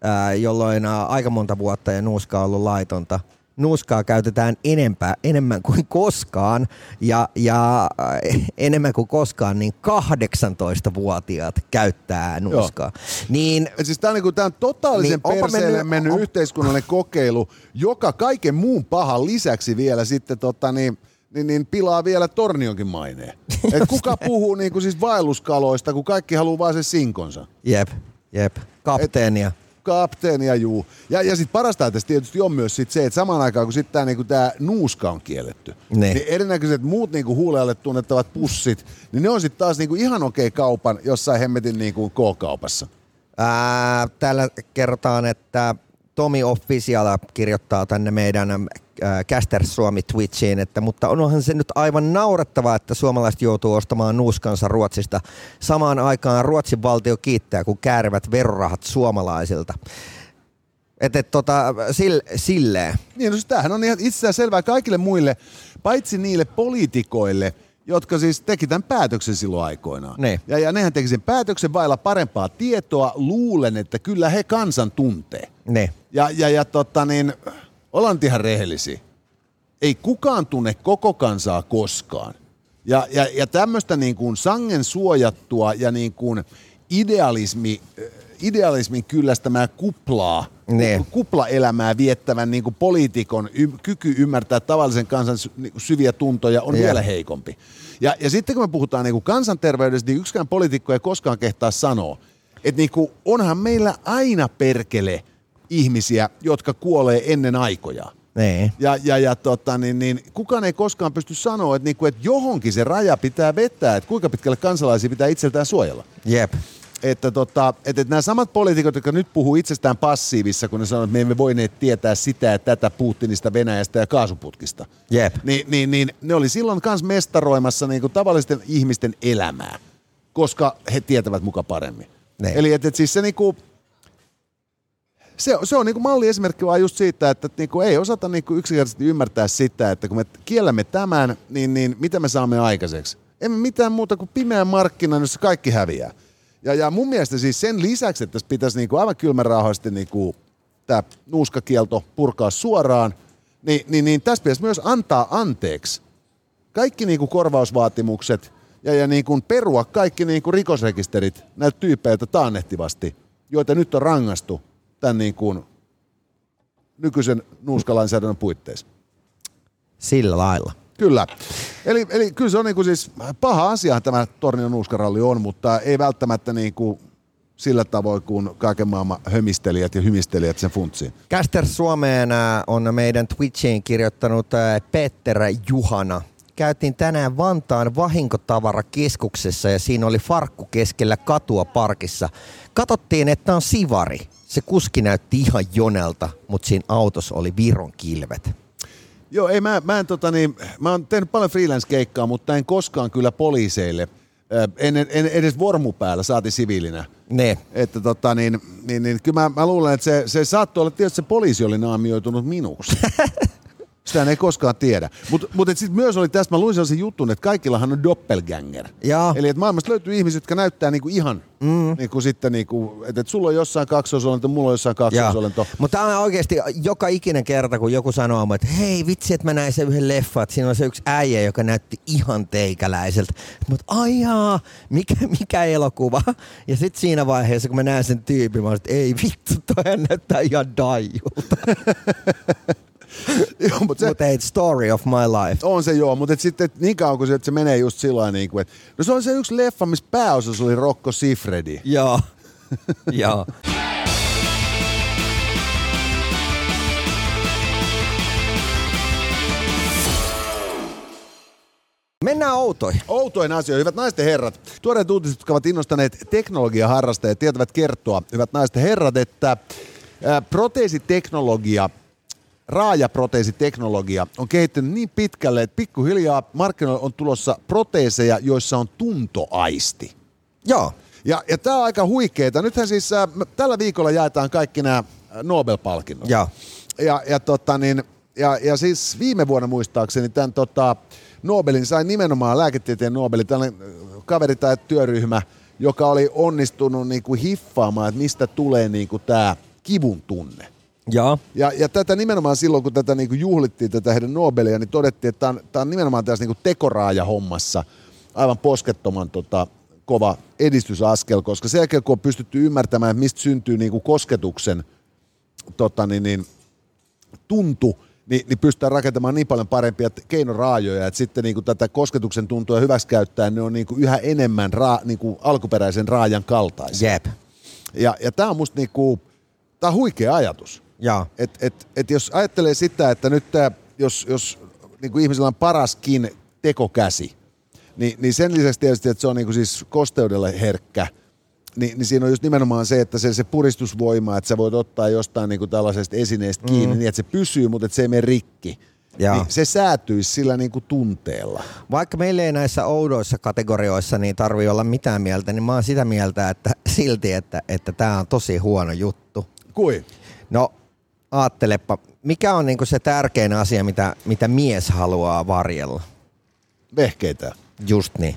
C: ää, jolloin ää, aika monta vuotta ja nuuska on ollut laitonta, nuuskaa käytetään enempää, enemmän kuin koskaan ja, ja ää, enemmän kuin koskaan, niin 18-vuotiaat käyttää nuuskaa. Niin
B: et siis tämä on, niinku, tää on totaalisen
C: Niin,
B: perseelle mennyt,
C: mennyt- on-
B: yhteiskunnallinen kokeilu, joka kaiken muun pahan lisäksi vielä sitten tota, niin, niin, niin pilaa vielä tornionkin maineen. (laughs) Et kuka puhuu niinku siis vaelluskaloista, kun kaikki haluaa vaan sen sinkonsa.
C: jep, jep, kapteenia.
B: Kapteenia, juu. Ja, ja sitten parasta tästä tietysti on myös sit se, että samaan aikaan kun sitten tämä niinku tää nuuska on kielletty,
C: Ne.
B: niin erinäköiset muut niinku huulealle tunnettavat pussit, niin ne on sitten taas niinku ihan okei kaupan jossain hemmetin niinku K-kaupassa.
C: Ää, täällä kerrotaan, että Tomi Official kirjoittaa tänne meidän ää, Caster Suomi Twitchiin, että mutta onhan se nyt aivan naurettavaa, että suomalaiset joutuu ostamaan nuuskansa Ruotsista. Samaan aikaan Ruotsin valtio kiittää, kun käärivät verorahat suomalaisilta. Että et, tota, sille, silleen.
B: Niin, no siis tämähän on ihan itsestään selvää kaikille muille, paitsi niille poliitikoille, jotka siis teki tämän päätöksen silloin aikoinaan.
C: Niin.
B: Ja, ja nehän teki sen päätöksen vailla parempaa tietoa, luulen, että kyllä he kansan tuntee.
C: Ne.
B: Ja, ja, ja tota niin, ollaan ihan rehellisiä. Ei kukaan tunne koko kansaa koskaan. Ja, ja, ja tämmöistä niin kuin sangen suojattua ja niin kuin idealismi, idealismin kyllästämää kuplaa,
C: Ne.
B: kuplaelämää viettävän niin kuin poliitikon y- kyky ymmärtää tavallisen kansan sy- niin kuin syviä tuntoja on
C: Jep.
B: vielä heikompi. Ja, ja sitten kun me puhutaan niin kuin kansanterveydestä, niin yksikään poliitikko ei koskaan kehtaa sanoa, että niin kuin onhan meillä aina perkele ihmisiä, jotka kuolee ennen aikojaan.
C: Ne.
B: Ja, ja, ja tota, niin, niin, kukaan ei koskaan pysty sanoa, että, niin kuin, että johonkin se raja pitää vetää, että kuinka pitkälle kansalaisia pitää itseltään suojella.
C: Jep.
B: Että, tota, että, että nämä samat poliitikot, jotka nyt puhuu itsestään passiivissa, kun ne sanoo, että me emme voineet tietää sitä ja tätä Putinista, Venäjästä ja kaasuputkista,
C: Jep.
B: niin, niin, niin ne oli silloin myös mestaroimassa niin kuin tavallisten ihmisten elämää, koska he tietävät muka paremmin.
C: Niin.
B: Eli että, että siis se niin kuin, se, se on niinku malliesimerkki vaan just siitä, että niinku ei osata niinku yksinkertaisesti ymmärtää sitä, että kun me kiellämme tämän, niin, niin mitä me saamme aikaiseksi? Emme mitään muuta kuin pimeän markkinan, jossa kaikki häviää. Ja, ja mun mielestä siis sen lisäksi, että tässä pitäisi niinku aivan kylmänrauhallisesti niinku tämä nuuskakielto purkaa suoraan, niin, niin, niin tässä pitäisi myös antaa anteeksi kaikki niinku korvausvaatimukset ja, ja niinku perua kaikki niinku rikosrekisterit näiltä tyypeiltä taannehtivasti, joita nyt on rangastu tämän niinku nykyisen nuuskalainsäädännön puitteissa.
C: Sillä lailla.
B: Kyllä. Eli, eli kyllä se on niinku siis paha asia tämä Tornion nuuskaralli on, mutta ei välttämättä niinku sillä tavoin kuin kaiken maailman hömistelijät ja hymistelijät sen funtsiin.
C: Caster Suomeen äh, on meidän Twitchiin kirjoittanut äh, Petter Juhana. Käytiin tänään Vantaan vahinkotavarakeskuksessa ja siinä oli farkku keskellä katua parkissa. Katottiin, että on sivari. Se kuski näytti ihan jonelta, mutta siinä autossa oli Viron kilvet.
B: Joo, ei mä, mä, en, tota, niin, mä oon tehnyt paljon freelance-keikkaa, mutta en koskaan kyllä poliiseille. En, en, en edes vormu päällä, saati siviilinä.
C: Ne.
B: Että tota, niin, niin, niin, kyllä mä, mä luulen, että se, se saattoi olla, tietysti se poliisi oli naamioitunut minuksi. (laughs) Sitä ei koskaan tiedä. Mutta mut, mut sitten myös oli tästä, mä luin sellaisen jutun, että kaikillahan on doppelganger.
C: Joo.
B: Eli että maailmasta löytyy ihmisiä, jotka näyttää niinku ihan, mm. niinku sitten niinku, että et sulla on jossain kaksoisolento, mulla on jossain kaksoisolento.
C: Mutta tämä on oikeasti joka ikinen kerta, kun joku sanoo, että hei vitsi, että mä näin sen yhden leffan, että siinä on se yksi äijä, joka näytti ihan teikäläiseltä. Mutta aijaa, mikä, mikä elokuva? Ja sitten siinä vaiheessa, kun mä näen sen tyypin, mä oon, että ei vittu, toi näyttää ihan daijulta. (laughs) (laughs)
B: Joo, mutta se,
C: Mutta ei, story of my life.
B: On se joo, mutta et sitten et niin kauan kuin se, että se menee just sillä niin kuin, että no se on se yksi leffa, missä pääosassa oli Rocco Sifredi.
C: Joo. (laughs) Joo. Mennään outoihin.
B: Outoin asia, hyvät naisten herrat. Tuoreet uutiset, jotka ovat innostaneet teknologiaharrastajia, tietävät kertoa, hyvät naisten herrat, että ää, proteesiteknologia, raajaproteesiteknologia on kehittynyt niin pitkälle, että pikkuhiljaa markkinoille on tulossa proteeseja, joissa on tuntoaisti.
C: Joo.
B: Ja, ja tämä on aika huikeeta. Nythän siis äh, tällä viikolla jaetaan kaikki nämä Nobel-palkinnot.
C: Joo.
B: Ja, ja, tota, niin, ja, ja siis viime vuonna muistaakseni tämän tota, Nobelin sai nimenomaan lääketieteen Nobelin, tällainen äh, kaveri tai työryhmä, joka oli onnistunut niin kuin hiffaamaan, että mistä tulee niin kuin tämä kivun tunne.
C: Joo.
B: Ja, ja tätä nimenomaan silloin, kun tätä niin kuin juhlittiin tätä heidän Nobelia, niin todettiin, että tämä on, tämä on nimenomaan tässä niin kuin tekoraaja-hommassa aivan poskettoman tota, kova edistysaskel, koska sen jälkeen, kun on pystytty ymmärtämään, että mistä syntyy niin kuin kosketuksen tota, niin, niin, tuntu, niin, niin pystytään rakentamaan niin paljon parempia keinoraajoja, että sitten niin kuin tätä kosketuksen tuntua hyväksikäyttäen ne on niin kuin yhä enemmän raa, niin kuin alkuperäisen raajan kaltaisia.
C: Jep.
B: Ja, ja tämä on musta niin kuin, tää on huikea ajatus.
C: Joo.
B: Et, et, et jos ajattelee sitä, että nyt tää, jos, jos niin kuin ihmisellä on paraskin tekokäsi, niin, niin sen lisäksi tietysti, että se on niin kuin siis kosteudelle herkkä, niin, niin siinä on just nimenomaan se, että se, se puristusvoima, että sä voit ottaa jostain niin kuin tällaisesta esineestä kiinni mm. niin, että se pysyy, mutta että se ei mene rikki.
C: Joo.
B: Niin se säätyisi sillä niin kuin tunteella.
C: Vaikka meillä ei näissä oudoissa kategorioissa niin tarvii olla mitään mieltä, niin mä oon sitä mieltä, että silti, että että tää on tosi huono juttu.
B: Kui?
C: No, aattelepa, mikä on niinku se tärkein asia, mitä, mitä mies haluaa varjella?
B: Vehkeitä.
C: Just niin.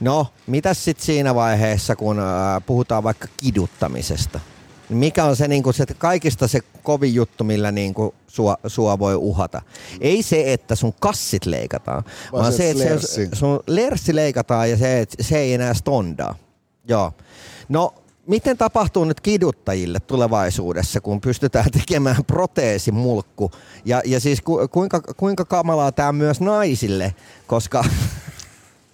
C: No, mitäs sitten siinä vaiheessa, kun äh, puhutaan vaikka kiduttamisesta? Niin Mikä on se, niinku, se kaikista se kovin juttu, millä niinku, sua, sua voi uhata? Ei se, että sun kassit leikataan,
B: Vaan
C: vaan
B: se
C: se, että se,
B: lerssi.
C: sun lerssi leikataan ja se, että se ei enää stondaa. Joo. No, miten tapahtuu nyt kiduttajille tulevaisuudessa, kun pystytään (laughs) tekemään proteesimulkku? Ja, ja siis ku, kuinka, kuinka kamalaa tämä myös naisille, koska... (laughs)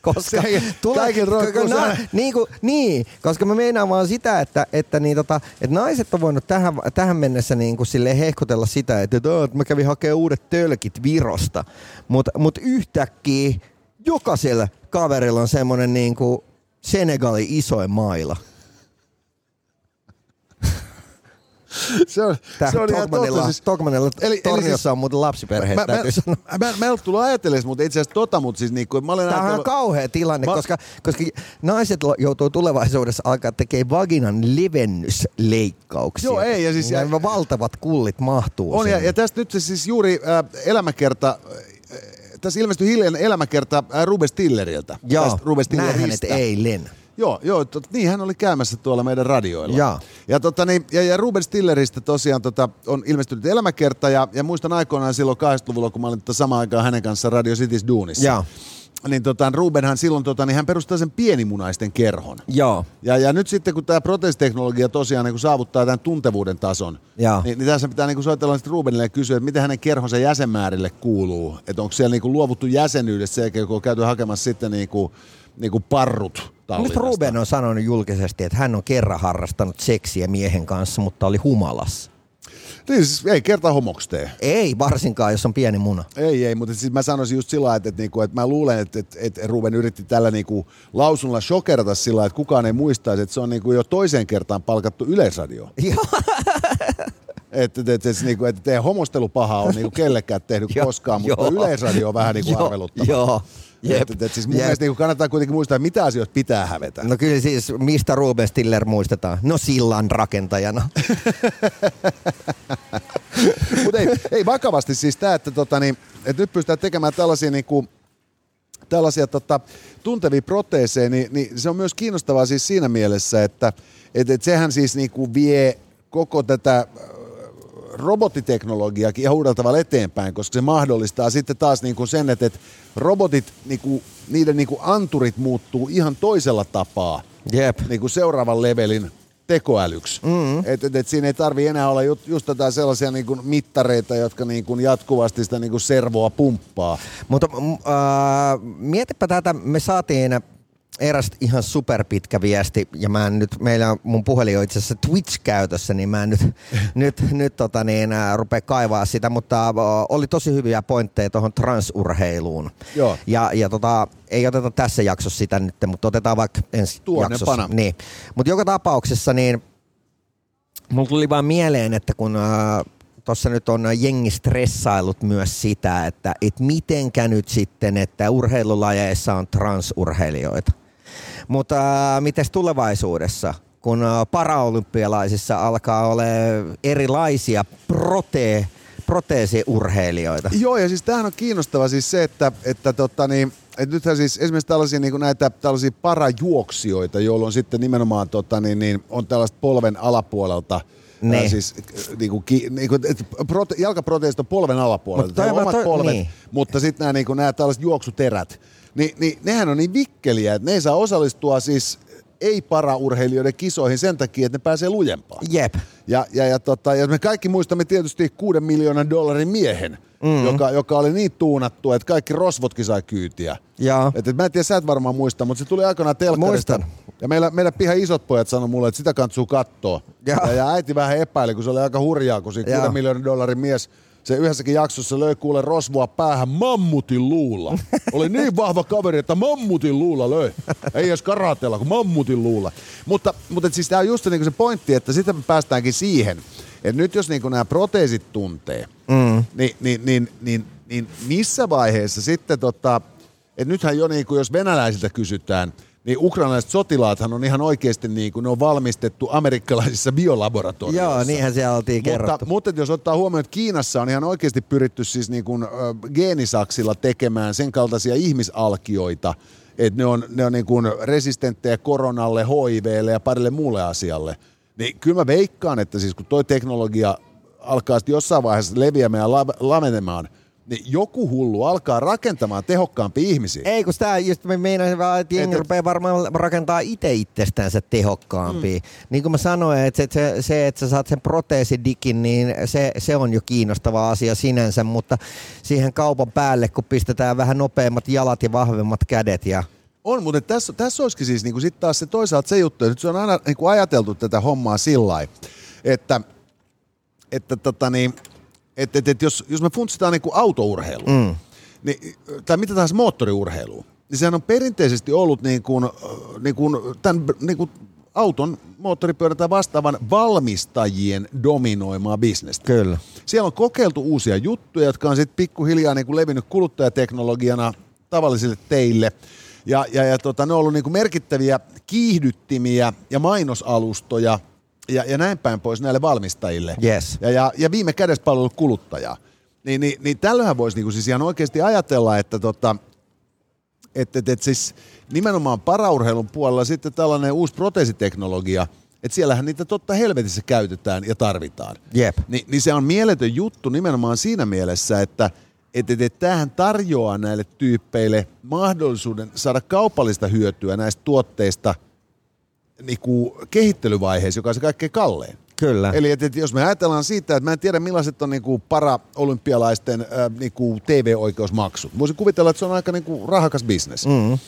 C: koska
B: Se- kaikilla roikkuu
C: na, niin, kuin, niin, koska mä meinaan vaan sitä, että, että, niin tota, että naiset on voinut tähän, tähän mennessä niin kuin silleen hehkutella sitä, että, että, "Aa, että mä kävin hakemaan uudet tölkit Virosta, mutta mut yhtäkkiä jokaisella kaverilla on semmoinen niin kuin Senegalin isoin maila. (laughs)
B: Se, on,
C: Tää
B: se oli ihan totta. Siis,
C: Tokmanilla
B: Eli- eli
C: torniossa
B: siis-
C: on muuten lapsiperheet,
B: mä, mä,
C: täytyy sanoa.
B: mä, mä, mä en ollut tullut ajatellen, mutta itse asiassa tota, mutta siis niinku, mä olen
C: Tämä on ihan kauhea tilanne,
B: Mä-
C: koska, koska naiset joutuu tulevaisuudessa alkaa tekemään vaginan levennysleikkauksia.
B: Joo, ei, ja siis-
C: Nämä valtavat kullit mahtuu
B: On, ja, ja tästä nyt se siis juuri äh, elämäkerta, äh, tässä ilmestyi hiljainen elämäkerta äh, Ruben Stilleriltä.
C: Joo,
B: Ruben Stilleristä.
C: eilen.
B: Joo, joo tot, niin hän oli käymässä tuolla meidän radioilla.
C: Joo.
B: Ja, tota, niin, ja, ja Ruben Stilleristä tosiaan tota, on ilmestynyt elämäkerta ja, ja muistan aikoinaan silloin 80-luvulla, kun mä olin tota samaan aikaan hänen kanssaan Radio Cities Duunissa.
C: Joo.
B: Niin tota, Rubenhan silloin tota, niin hän perustaa sen pienimunaisten kerhon.
C: Joo.
B: Ja, ja nyt sitten kun tämä protesiteknologia tosiaan niin kun saavuttaa tämän tuntevuuden tason,
C: Joo.
B: niin, niin tässä pitää niin soitella sitten Rubenille ja kysyä, että miten hänen kerhonsa jäsenmäärille kuuluu. Että onko siellä niin luovuttu jäsenyydestä sen jälkeen, kun on käyty hakemassa sitten niin kuin, niin kuin parrut
C: Nyt
B: Tallinnasta.
C: Ruben on sanonut julkisesti, että hän on kerran harrastanut seksiä miehen kanssa, mutta oli humalassa.
B: Niin siis ei kerta homoksi tee.
C: Ei varsinkaan, jos on pieni muna.
B: Ei, ei, mutta siis mä sanoisin just sillä että, että, niinku, että mä luulen, että, että, että Ruben yritti tällä niinku lausunnolla shokerata sillä että kukaan ei muistaisi, että se on niinku jo toiseen kertaan palkattu yleisradio. (laughs)
C: Joo.
B: Että, että, että, että, niinku, että teidän homostelupaha on niinku kellekään tehnyt (laughs) koskaan, mutta yleisradio on vähän niinku (laughs) arveluttava.
C: Joo. Jep.
B: Että, että, siis mun
C: Jep.
B: mielestä niinku kannattaa kuitenkin muistaa, mitä asioita pitää hävetä.
C: No kyllä siis, mistä Ruben Stiller muistetaan? No sillan rakentajana. (laughs)
B: Mutta ei, ei vakavasti siis tämä, että, tota, niin, että nyt pystytään tekemään tällaisia, niinku, tällaisia tota, tuntevia proteeseja, niin, niin se on myös kiinnostavaa siis siinä mielessä, että et, et sehän siis niinku vie koko tätä robottiteknologiaakin ihan uudella tavalla eteenpäin, koska se mahdollistaa sitten taas niinku sen, että, että robotit, niinku, niiden niinku anturit muuttuu ihan toisella tapaa
C: Jep.
B: niin kuin seuraavan levelin tekoälyksi. Mm-hmm. Et, et, et siinä ei tarvi enää olla just, just tätä sellaisia niin kuin mittareita, jotka niin kuin jatkuvasti sitä niin kuin servoa pumppaa.
C: Mutta äh, mietipä tätä, me saatiin eräs ihan superpitkä viesti, ja mä en nyt, meillä on mun puhelin on itse asiassa Twitch-käytössä, niin mä en nyt, (laughs) nyt, nyt tota niin, rupea kaivaa sitä, mutta oli tosi hyviä pointteja tuohon transurheiluun.
B: Joo.
C: Ja, ja tota, ei oteta tässä jaksossa sitä nyt, mutta otetaan vaikka ensi
B: Tuonnepana.
C: jaksossa. Niin. Mutta joka tapauksessa niin Mulla tuli vaan mieleen, että kun äh, tuossa nyt on jengi stressailut myös sitä, että et mitenkä nyt sitten, että urheilulajeissa on transurheilijoita. Mutta äh, mites tulevaisuudessa, kun äh, paraolympialaisissa alkaa olla erilaisia prote, proteesiurheilijoita?
B: Joo, ja siis tämähän on kiinnostava siis se, että, että tota niin, että nythän siis esimerkiksi tällaisia niin näitä tällaisia parajuoksijoita, joilla on sitten nimenomaan tota niin, niin, on tällaista polven alapuolelta
C: Ne.
B: Ää, siis niin kuin, niin kuin, et prote, jalkaproteesit on polven alapuolelta,
C: Mutta
B: on omat
C: toi-
B: polvet,
C: niin.
B: mutta sitten nämä, niin kuin, nämä tällaiset juoksuterät, niin, niin nehän on niin vikkeliä, että ne ei saa osallistua siis ei-paraurheilijoiden kisoihin sen takia, että ne pääsee lujempaan.
C: Jep.
B: Ja, ja, ja, tota, ja me kaikki muistamme tietysti kuuden miljoonan dollarin miehen, mm. joka, joka oli niin tuunattu, että kaikki rosvotkin sai kyytiä.
C: Joo.
B: Et, et mä en tiedä, sä et varmaan muista, mutta se tuli aikanaan telkkarista.
C: Muistan.
B: Ja meillä, meidän pihan isot pojat sanoi mulle, että sitä kantsuu katsoa.
C: Joo.
B: Ja, ja äiti vähän epäili, kun se oli aika hurjaa, kun siinä kuuden miljoonan dollarin mies se yhdessäkin jaksossa löi kuule rosvoa päähän mammutin luulla. Oli niin vahva kaveri, että mammutin luulla löi. Ei edes karatella, kun mammutin luulla. Mutta, mutta siis tämä on just se, niin se pointti, että sitten me päästäänkin siihen, että nyt jos niin nämä proteesit tuntee, mm. niin, niin, niin, niin, niin missä vaiheessa sitten, tota, että nythän jo niin kuin, jos venäläisiltä kysytään, niin ukrainalaiset sotilaathan on ihan oikeasti niin kuin, ne on valmistettu amerikkalaisissa biolaboratorioissa.
C: Joo, niinhän siellä oltiin kerrottu.
B: Mutta, mutta jos ottaa huomioon, että Kiinassa on ihan oikeasti pyritty siis niin kuin, ö, geenisaksilla tekemään sen kaltaisia ihmisalkioita, että ne on, ne on niin kuin resistenttejä koronalle, HIVlle ja parille muulle asialle. Niin kyllä mä veikkaan, että siis kun toi teknologia alkaa sitten jossain vaiheessa leviämään ja la- lamenemaan, niin joku hullu alkaa rakentamaan tehokkaampia ihmisiä.
C: Ei, kun sitä just me meinasin vaan, että jengi
B: Et-
C: rupeaa varmaan rakentaa itse itsestänsä tehokkaampia. Mm. Niin kuin mä sanoin, että se, se, se, että sä saat sen proteesidikin, niin se, se on jo kiinnostava asia sinänsä, mutta siihen kaupan päälle, kun pistetään vähän nopeammat jalat ja vahvemmat kädet ja
B: On, mutta tässä, tässä olisikin siis niin sitten taas se toisaalta se juttu, että nyt se on aina niin kuin ajateltu tätä hommaa sillä lailla, että, että tota niin, että, että, että jos, jos me funtsitaan niin autourheilu, mm. niin, tai mitä tahansa moottoriurheilu, niin sehän on perinteisesti ollut niin kuin, niin kuin, tämän, niin kuin auton, moottoripyörän tai vastaavan valmistajien dominoimaa bisnestä.
C: Kyllä.
B: Siellä on kokeiltu uusia juttuja, jotka on sitten pikkuhiljaa niin kuin levinnyt kuluttajateknologiana tavallisille teille. Ja, ja, ja tota, ne on ollut niin kuin merkittäviä kiihdyttimiä ja mainosalustoja ja, ja näin päin pois näille valmistajille.
C: Yes.
B: Ja, ja, ja viime kädessä palvelut kuluttajaa. Niin, niin, niin tällöinhän voisi niin kuin siis ihan oikeasti ajatella, että tota, että et, et siis nimenomaan paraurheilun puolella sitten tällainen uusi proteesiteknologia, että siellähän niitä totta helvetissä käytetään ja tarvitaan.
C: Jep.
B: Ni, niin se on mieletön juttu nimenomaan siinä mielessä, että et, et, et tämähän tarjoaa näille tyyppeille mahdollisuuden saada kaupallista hyötyä näistä tuotteista niin kuin kehittelyvaiheessa, joka on se kaikkein kallein.
C: Kyllä.
B: Eli et, et jos me ajatellaan siitä, että mä en tiedä millaiset on niinku para-olympialaisten äh, niinku TV-oikeusmaksut. Voisin kuvitella, että se on aika niinku rahakas bisnes.
C: Mm.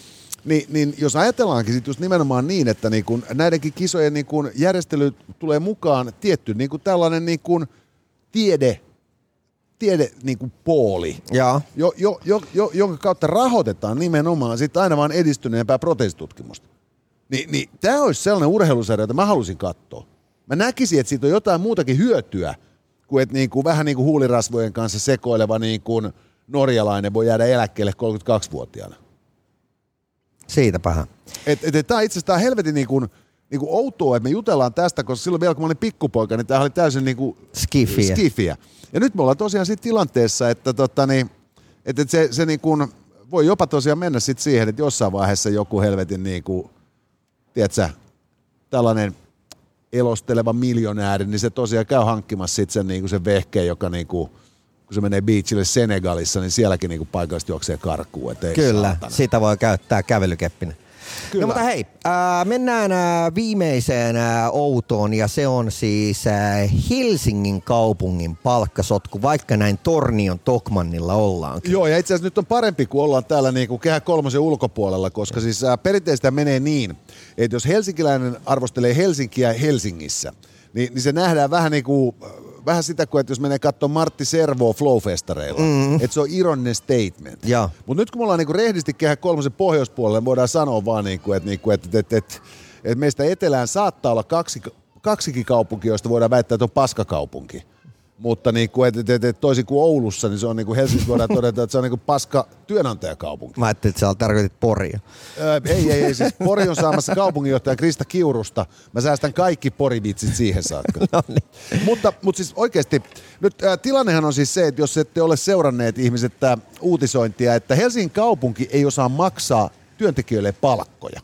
B: Ni, niin jos ajatellaankin sit just nimenomaan niin, että niinku näidenkin kisojen niinku järjestely tulee mukaan tietty niinku tällainen niinku tiede, tiede niinku pooli,
C: Joo.
B: jo, jo, jo, jo, jonka kautta rahoitetaan nimenomaan sit aina vaan edistyneempää proteesitutkimusta. Ni, niin tämä olisi sellainen urheilusarja, jota mä halusin katsoa. Mä näkisin, että siitä on jotain muutakin hyötyä, kuin että niinku, vähän niin kuin huulirasvojen kanssa sekoileva niin kuin norjalainen voi jäädä eläkkeelle 32-vuotiaana.
C: Siitäpähän.
B: Et, et, et, tämä itse asiassa helvetin niin kuin, niin kuin outoa, että me jutellaan tästä, koska silloin vielä kun mä olin pikkupoika, niin tämä oli täysin niin kuin
C: Skifiä.
B: skifiä. Ja nyt me ollaan tosiaan siinä tilanteessa, että tota, niin, että et se, se niin kuin, voi jopa tosiaan mennä sit siihen, että jossain vaiheessa joku helvetin niin kuin, tiedätkö, tällainen elosteleva miljonääri, niin se tosiaan käy hankkimassa sit sen, niin kuin sen vehkeen, joka niin kuin, kun se menee beachille Senegalissa, niin sielläkin niin kuin paikallisesti juoksee karkuun.
C: Kyllä,
B: saatana.
C: sitä voi käyttää kävelykeppinä.
B: Kyllä.
C: No mutta hei, äh, mennään äh, viimeiseen äh, outoon ja se on siis äh, Helsingin kaupungin palkkasotku, vaikka näin Tornion Tokmannilla ollaankin.
B: Joo, ja itse asiassa nyt on parempi, kun ollaan täällä niin kuin kehä kolmosen ulkopuolella, koska siis ää, perinteistä menee niin, että jos helsinkiläinen arvostelee Helsinkiä Helsingissä, niin, niin se nähdään vähän niin kuin, äh, vähän sitä kuin, että jos menee katsomaan Martti Servoa Flowfestareilla, mm. että se on ironinen statement. Mutta nyt kun me ollaan niinku rehdisti kehä kolmosen pohjoispuolella, niin voidaan sanoa vaan, niinku, että niinku, et, et, et, et meistä etelään saattaa olla kaksi, kaksikin kaupunkia, joista voidaan väittää, että on paskakaupunki. Mutta niinku, et, et, et, et toisin kuin Oulussa, niin se on niinku Helsinki voidaan todeta, että se on niinku paska työnantajakaupunki.
C: Mä ajattelin, että sä tarkoitit Poria.
B: Öö, ei, ei, ei, siis Pori on saamassa kaupunginjohtaja Krista Kiurusta. Mä säästän kaikki porivitsit siihen saakka. (laughs)
C: No niin.
B: mutta, mutta siis oikeasti, nyt ää, tilannehan on siis se, että jos ette ole seuranneet ihmiset tää uutisointia, että Helsingin kaupunki ei osaa maksaa työntekijöille palkkoja.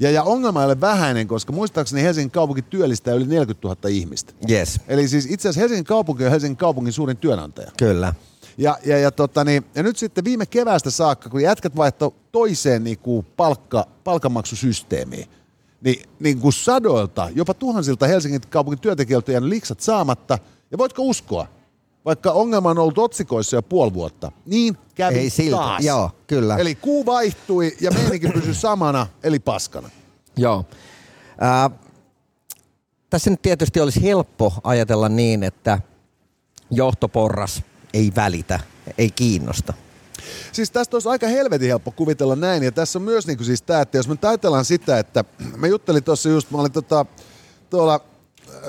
B: Ja, ja ongelma ei ole vähäinen, koska muistaakseni Helsingin kaupunki työllistää yli 40 000 ihmistä.
C: Yes,
B: Eli siis itse asiassa Helsingin kaupunki on Helsingin kaupungin suurin työnantaja.
C: kyllä.
B: Ja, ja, ja, tota, niin, ja nyt sitten viime keväästä saakka, kun jätkät vaihtoi toiseen niin kuin palkka, palkanmaksusysteemiin, niin, niin kuin sadoilta, jopa tuhansilta Helsingin kaupungin työntekijöiltä jäänyt liksat saamatta. Ja voitko uskoa, vaikka ongelma on ollut otsikoissa jo puoli vuotta, niin kävi
C: Ei siltä.
B: taas.
C: Joo, kyllä.
B: Eli kuu vaihtui ja meininki pysyi samana, eli paskana.
C: Joo. Ää, tässä nyt tietysti olisi helppo ajatella niin, että johtoporras ei välitä, ei kiinnosta.
B: Siis tästä olisi aika helvetin helppo kuvitella näin, ja tässä on myös niin kuin siis tämä, että jos me ajatellaan sitä, että (clears throat) mä juttelin tuossa just, mä olin tota, tuolla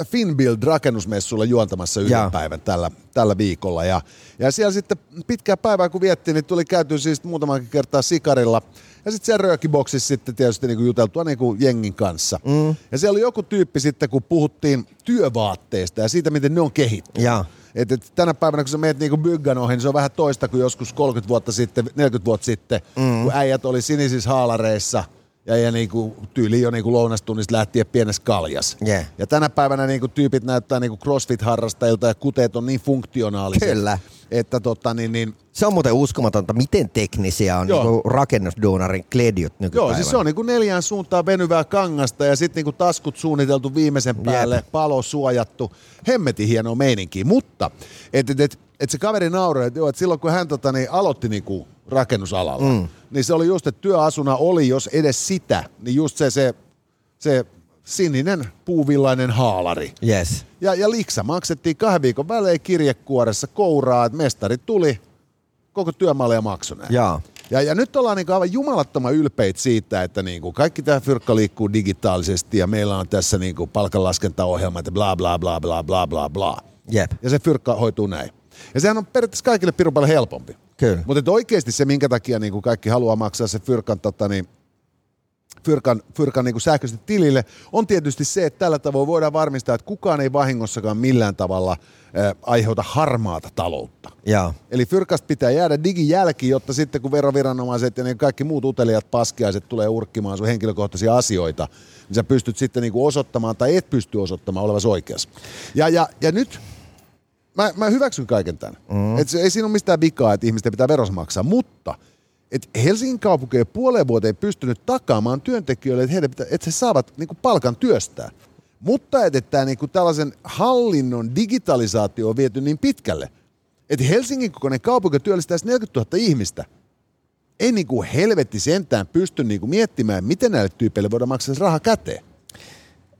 B: Finbuild rakennusmessulla juontamassa yhden
C: Jaa.
B: päivän tällä, tällä viikolla, ja, ja siellä sitten pitkää päivää kun viettiin, niin tuli käyty siis muutamankin kertaa sikarilla, ja sitten siellä röökiboksissa sitten tietysti niin kuin juteltua niin kuin jengin kanssa. Mm. Ja siellä oli joku tyyppi sitten, kun puhuttiin työvaatteista ja siitä, miten ne on kehittynyt.
C: Jaa.
B: Et, et tänä päivänä, kun sä meet niinku byggan ohi, niin se on vähän toista kuin joskus 30 vuotta sitten, 40 vuotta sitten, mm. kun äijät oli sinisissä haalareissa ja, ja niinku, tyyli jo niinku lounastunnista lähtien pienessä kaljas.
C: Yeah.
B: Ja tänä päivänä niinku, tyypit näyttää niinku crossfit-harrastajilta ja kuteet on niin funktionaaliset,
C: Kyllä.
B: että tota, niin, niin,
C: Se on muuten uskomatonta, miten teknisiä on
B: Joo.
C: niin rakennusduunarin kledjut nykypäivänä.
B: Joo, siis se on niinku neljään suuntaan venyvää kangasta ja sitten niinku taskut suunniteltu viimeisen päälle,
C: Jep.
B: palo suojattu. Hemmetin hieno meininki, mutta et, et, et, et se kaveri nauroi, että, joo, että silloin kun hän tota, niin aloitti niinku rakennusalalla, mm. niin se oli just, että työasuna oli, jos edes sitä, niin just se, se, se sininen puuvillainen haalari.
C: Yes.
B: Ja, ja liksa maksettiin kahden viikon välein kirjekuoressa kouraa, että mestari tuli, koko työmalle ja maksoi näin.
C: Jaa.
B: Ja, ja nyt ollaan niin aivan jumalattoman ylpeitä siitä, että niin kuin kaikki tämä fyrkka liikkuu digitaalisesti ja meillä on tässä niin kuin palkanlaskentaohjelma, että bla bla bla bla bla bla bla.
C: Jep.
B: Ja se fyrkka hoituu näin. Ja sehän on periaatteessa kaikille pirun paljon helpompi.
C: Kyllä.
B: Mutta oikeasti se, minkä takia niin kuin kaikki haluaa maksaa se fyrkan, tota, niin, fyrkan, fyrkan niin kuin sähköisesti tilille, on tietysti se, että tällä tavoin voidaan varmistaa, että kukaan ei vahingossakaan millään tavalla äh, aiheuta harmaata taloutta.
C: Joo.
B: Eli fyrkasta pitää jäädä digijälki, jotta sitten kun veroviranomaiset ja ne kaikki muut uteliat paskiaiset tulee urkkimaan sun henkilökohtaisia asioita, niin sä pystyt sitten niin kuin osoittamaan tai et pysty osoittamaan olevasi oikeassa. Ja, ja, ja nyt mä, mä hyväksyn kaiken tämän. Mm. Et se, ei siinä ole mistään vikaa, että ihmisten pitää veros maksaa, mutta et Helsingin kaupunki ei puoleen vuoteen pystynyt takaamaan työntekijöille, että, heidän pitää, että he saavat niin kuin palkan työstää. Mutta että tämä niin kuin tällaisen hallinnon digitalisaatio on viety niin pitkälle, että Helsingin kokoinen kaupunki työllistäisi 40 000 ihmistä. Ei niin kuin helvetti sentään pysty niin kuin miettimään, miten näille tyypeille voidaan maksaa raha käteen.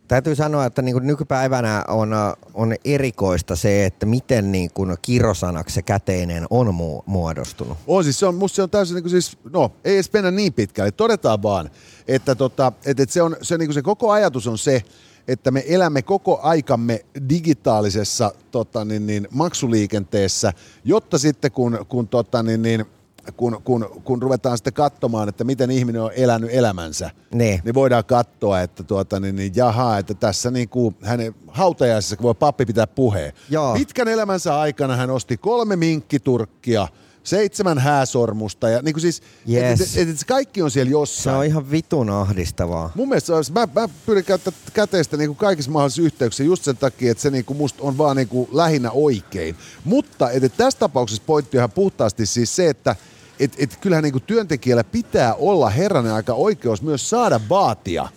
C: Täytyy sanoa, että niin kuin nykypäivänä on, on erikoista se, että miten niin kuin kirosanaksi se käteinen on mu- muodostunut.
B: On siis, se on, musta se on täysin niin kuin siis, no ei edes mennä niin pitkälle, todetaan vaan, että, tota, että, että se, on, se, niin kuin se koko ajatus on se, että me elämme koko aikamme digitaalisessa tota, niin, niin, maksuliikenteessä, jotta sitten kun, kun, tota, niin, niin, kun, kun, kun ruvetaan sitten katsomaan, että miten ihminen on elänyt elämänsä,
C: Ne.
B: niin voidaan katsoa, että tuota, niin, niin, jaha, että tässä niin kuin hänen hautajaisessa voi pappi pitää puheen.
C: Joo.
B: Pitkän elämänsä aikana hän osti kolme minkkiturkkia, seitsemän hääsormusta ja niin kuin siis,
C: Yes.
B: et, et, et, se kaikki on siellä
C: Se
B: jossain.
C: on ihan vitun ahdistavaa.
B: Mun mielestä se olisi, mä, mä pyrin käyttämään käteistä niin kuin kaikissa mahdollisissa yhteyksissä just sen takia, että se niin kuin musta on vaan niin kuin lähinnä oikein. Mutta et, et tässä tapauksessa pointti on ihan puhtaasti siis se, että et, et kyllähän niin kuin työntekijällä pitää olla herranen aika oikeus myös saada vaatia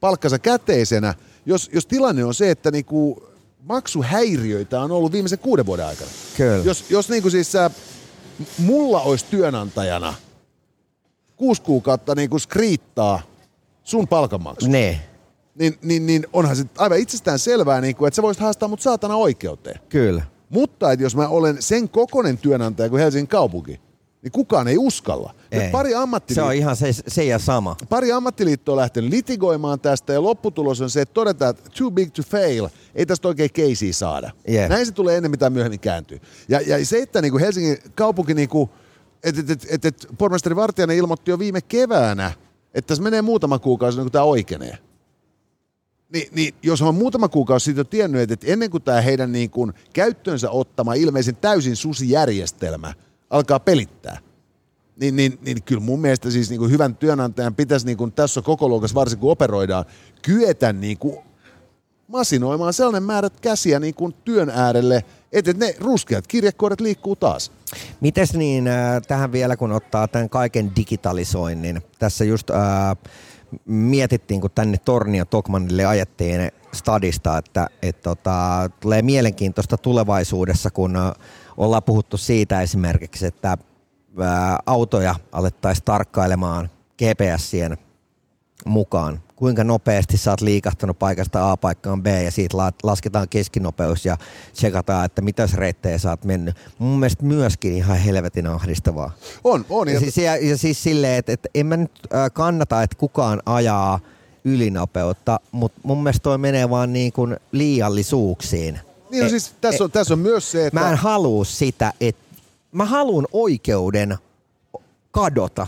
B: palkkansa käteisenä, jos, jos tilanne on se, että niin kuin maksuhäiriöitä on ollut viimeisen kuuden vuoden aikana.
C: Kyllä.
B: Jos, jos niin kuin siis sä, mulla olisi työnantajana kuusi kuukautta niin kuin skriittaa sun palkanmaksu,
C: Ne.
B: niin, niin, niin onhan se aivan itsestään selvää, niin kuin, että sä voisit haastaa mut saatana oikeuteen.
C: Kyllä.
B: Mutta että jos mä olen sen kokonen työnantaja kuin Helsingin kaupunki, niin kukaan ei uskalla. Nyt
C: Ei.
B: pari,
C: Se
B: ammattiliittoa,
C: on ihan se, se ja sama.
B: pari ammattiliittoa on lähtenyt litigoimaan tästä ja lopputulos on se, että todetaan, että too big to fail, ei tästä oikein keisiä saada.
C: Jep.
B: Näin se tulee ennen mitä myöhemmin kääntyy. Ja, ja se, että niin kuin Helsingin kaupunki, niin kuin, että et, et, et, et, pormestari Vartijainen ilmoitti jo viime keväänä, että tässä menee muutama kuukausi, niin kuin tämä oikeenee. Niin, niin jos on muutama kuukausi siitä jo tiennyt, että, että ennen kuin tämä heidän niin kuin käyttöönsä ottama ilmeisen täysin susijärjestelmä alkaa pelittää, niin, niin, niin kyllä mun mielestä siis niin kuin hyvän työnantajan pitäisi niin kuin tässä koko luokassa, varsinkin kun operoidaan, kyetä niin kuin masinoimaan sellainen määrät käsiä niin kuin työn äärelle, että ne ruskeat kirjekuoret liikkuu taas.
C: Mites niin äh, tähän vielä, kun ottaa tämän kaiken digitalisoinnin. Tässä just äh, mietittiin, kun tänne Tornio Tokmanille ajettiin stadista, että et, tota, tulee mielenkiintoista tulevaisuudessa, kun äh, ollaan puhuttu siitä esimerkiksi, että autoja alettaisiin tarkkailemaan GPSien mukaan. Kuinka nopeasti sä oot liikahtanut paikasta A paikkaan B ja siitä la- lasketaan keskinopeus ja tsekataan, että mitäs reittejä sä oot mennyt. Mun mielestä myöskin ihan helvetin ahdistavaa.
B: On, on.
C: Ja
B: Ja,
C: siis, ja, ja siis silleen, että, että en mä nyt äh, kannata, että kukaan ajaa ylinopeutta, mutta mun mielestä toi menee vaan niin kuin liiallisuuksiin.
B: niin on, siis, tässä, on, tässä on myös se, että...
C: Mä en halua sitä, että mä haluan oikeuden kadota.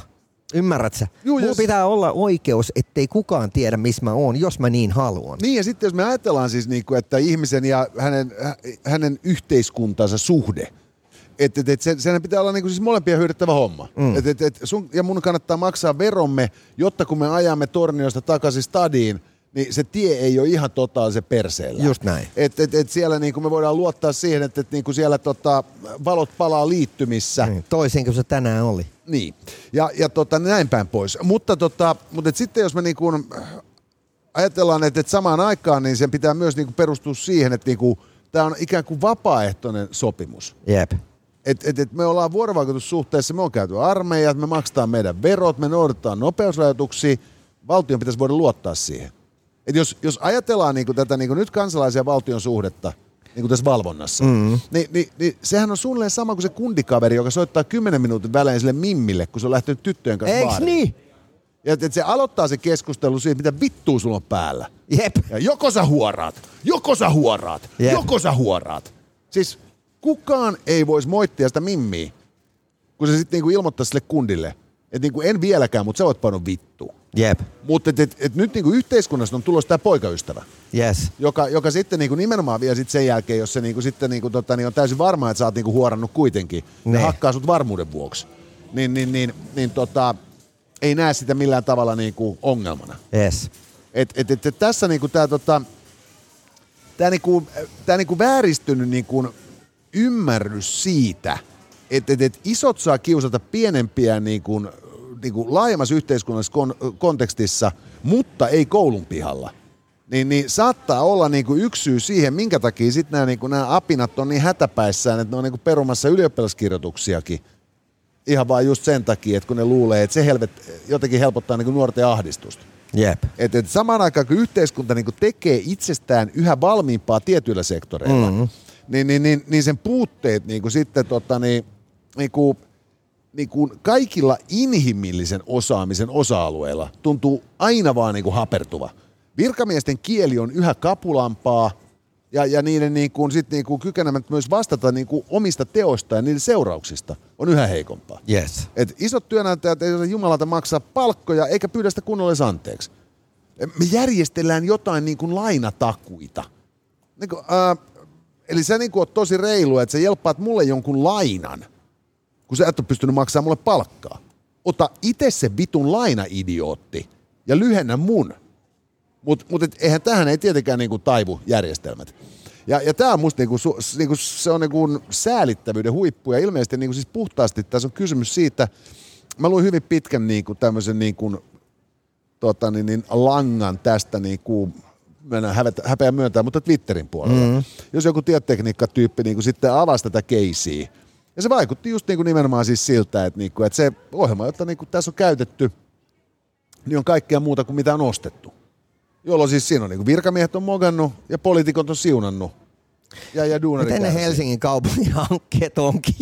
C: Ymmärrät sä?
B: Juu,
C: Mulla
B: jos-
C: pitää olla oikeus, ettei kukaan tiedä, missä mä oon, jos mä niin haluan.
B: Niin ja sitten jos me ajatellaan siis, niin kuin, että ihmisen ja hänen, hä- hänen yhteiskuntansa suhde, että et, et sen, senhän pitää olla niin kuin siis molempia hyödyttävä homma. Mm. Et, et, et sun ja mun kannattaa maksaa veromme, jotta kun me ajamme Torniosta takaisin stadiin, niin se tie ei ole ihan totaalisen perseellä.
C: Just näin.
B: Et, et, et siellä niin kuin me voidaan luottaa siihen, että et niin kuin siellä tota, valot palaa liittymissä.
C: Niin, Toisin kuin se tänään oli.
B: Niin, ja, ja tota, näin päin pois. Mutta, tota, mutta et sitten jos me niin kuin ajatellaan, että, että samaan aikaan niin sen pitää myös niin kuin perustua siihen, että niin kuin, tämä on ikään kuin vapaaehtoinen sopimus.
C: Jep.
B: Et, et, et me ollaan vuorovaikutussuhteessa, me on käyty armeijat, me maksetaan meidän verot, me noudatetaan nopeusrajoituksia, valtion pitäisi voida luottaa siihen. Et jos, jos ajatellaan niin kuin tätä niin kuin nyt kansalaisen ja valtion suhdetta, niin kuin tässä valvonnassa. Mm. Ni, niin, niin, sehän on suunnilleen sama kuin se kundikaveri, joka soittaa 10 minuutin välein sille mimmille, kun se on lähtenyt tyttöjen kanssa
C: Eiks
B: baariin.
C: niin?
B: Ja että se aloittaa se keskustelu siitä, mitä vittua sulla on päällä.
C: Jep.
B: Ja joko sä huoraat, joko sä huoraat,
C: Jep.
B: joko sä huoraat. Siis kukaan ei voisi moittia sitä mimmiä, kun se sitten niinku ilmoittaa sille kundille, että niinku en vieläkään, mutta sä voit painaa vittu.
C: Jep.
B: Mutta et, et, et nyt niinku yhteiskunnassa on tulossa tämä poikaystävä,
C: Yes.
B: joka, joka sitten niinku nimenomaan vielä sit sen jälkeen, jos se niinku sitten niinku tota, niin on täysin varma, että sä oot niinku huorannut kuitenkin, ne.
C: Ne.
B: ja hakkaa sut varmuuden vuoksi, niin, niin, niin, niin tota, ei näe sitä millään tavalla niinku ongelmana.
C: Yes.
B: Et, et, et, et tässä niinku tää tota, tää niinku, tää niinku vääristynyt niinku ymmärrys siitä, että et, et isot saa kiusata pienempiä niinku, niinku laajemmassa yhteiskunnallisessa kon, kontekstissa, mutta ei koulun pihalla. Niin, niin saattaa olla niinku yksi syy siihen, minkä takia sitten nämä niinku, nää apinat on niin hätäpäissään, että ne on niinku perumassa ylioppilaskirjoituksiakin. Ihan vaan just sen takia, että kun ne luulee, että se helvet, jotenkin helpottaa niinku nuorten ahdistusta.
C: Jep.
B: Et, et samaan aikaan, kun yhteiskunta niin tekee itsestään yhä valmiimpaa tietyillä sektoreilla, mm-hmm. niin, niin, niin, niin sen puutteet niin sitten tota, niin, niin kuin, niin kuin kaikilla inhimillisen osaamisen osa-alueilla tuntuu aina vaan niin kuin hapertuva. Virkamiesten kieli on yhä kapulampaa ja, ja niiden niin kuin, sit niin kuin kykenemät myös vastata niin kuin omista teoista ja niiden seurauksista on yhä heikompaa.
C: Yes.
B: Et isot työnantajat ei ole jumalalta maksaa palkkoja eikä pyydä sitä kunnolla edes anteeksi. Me järjestellään jotain niin kuin lainatakuita. Niin kuin, ää, eli sä niin kuin oot tosi reilu, että sä jelppaat mulle jonkun lainan, kun sä et ole pystynyt maksamaan mulle palkkaa. Ota itse se vitun lainaidiootti ja lyhennä mun. Mutta mut et eihän tähän ei tietenkään niinku taivu järjestelmät. Ja, ja tämä on musta niinku, su, niinku, se on niinku säälittävyyden huippu ja ilmeisesti niinku siis puhtaasti tässä on kysymys siitä, mä luin hyvin pitkän niinku tämmöisen niinku, tota, niin, niin, langan tästä niinku, mennään hävetä, häpeä myöntää, mutta Twitterin puolella. Mm-hmm. Jos joku tietotekniikkatyyppi niinku sitten avasi tätä keisiä, ja se vaikutti just niinku nimenomaan siis siltä, että, niinku, että se ohjelma, jota niinku tässä on käytetty, niin on kaikkea muuta kuin mitä on ostettu. Jolloin siis siinä on niin virkamiehet on mogannut ja poliitikot on siunannut. Ja, ja
C: Miten ne. Helsingin kaupungin (laughs) hankkeet onkin?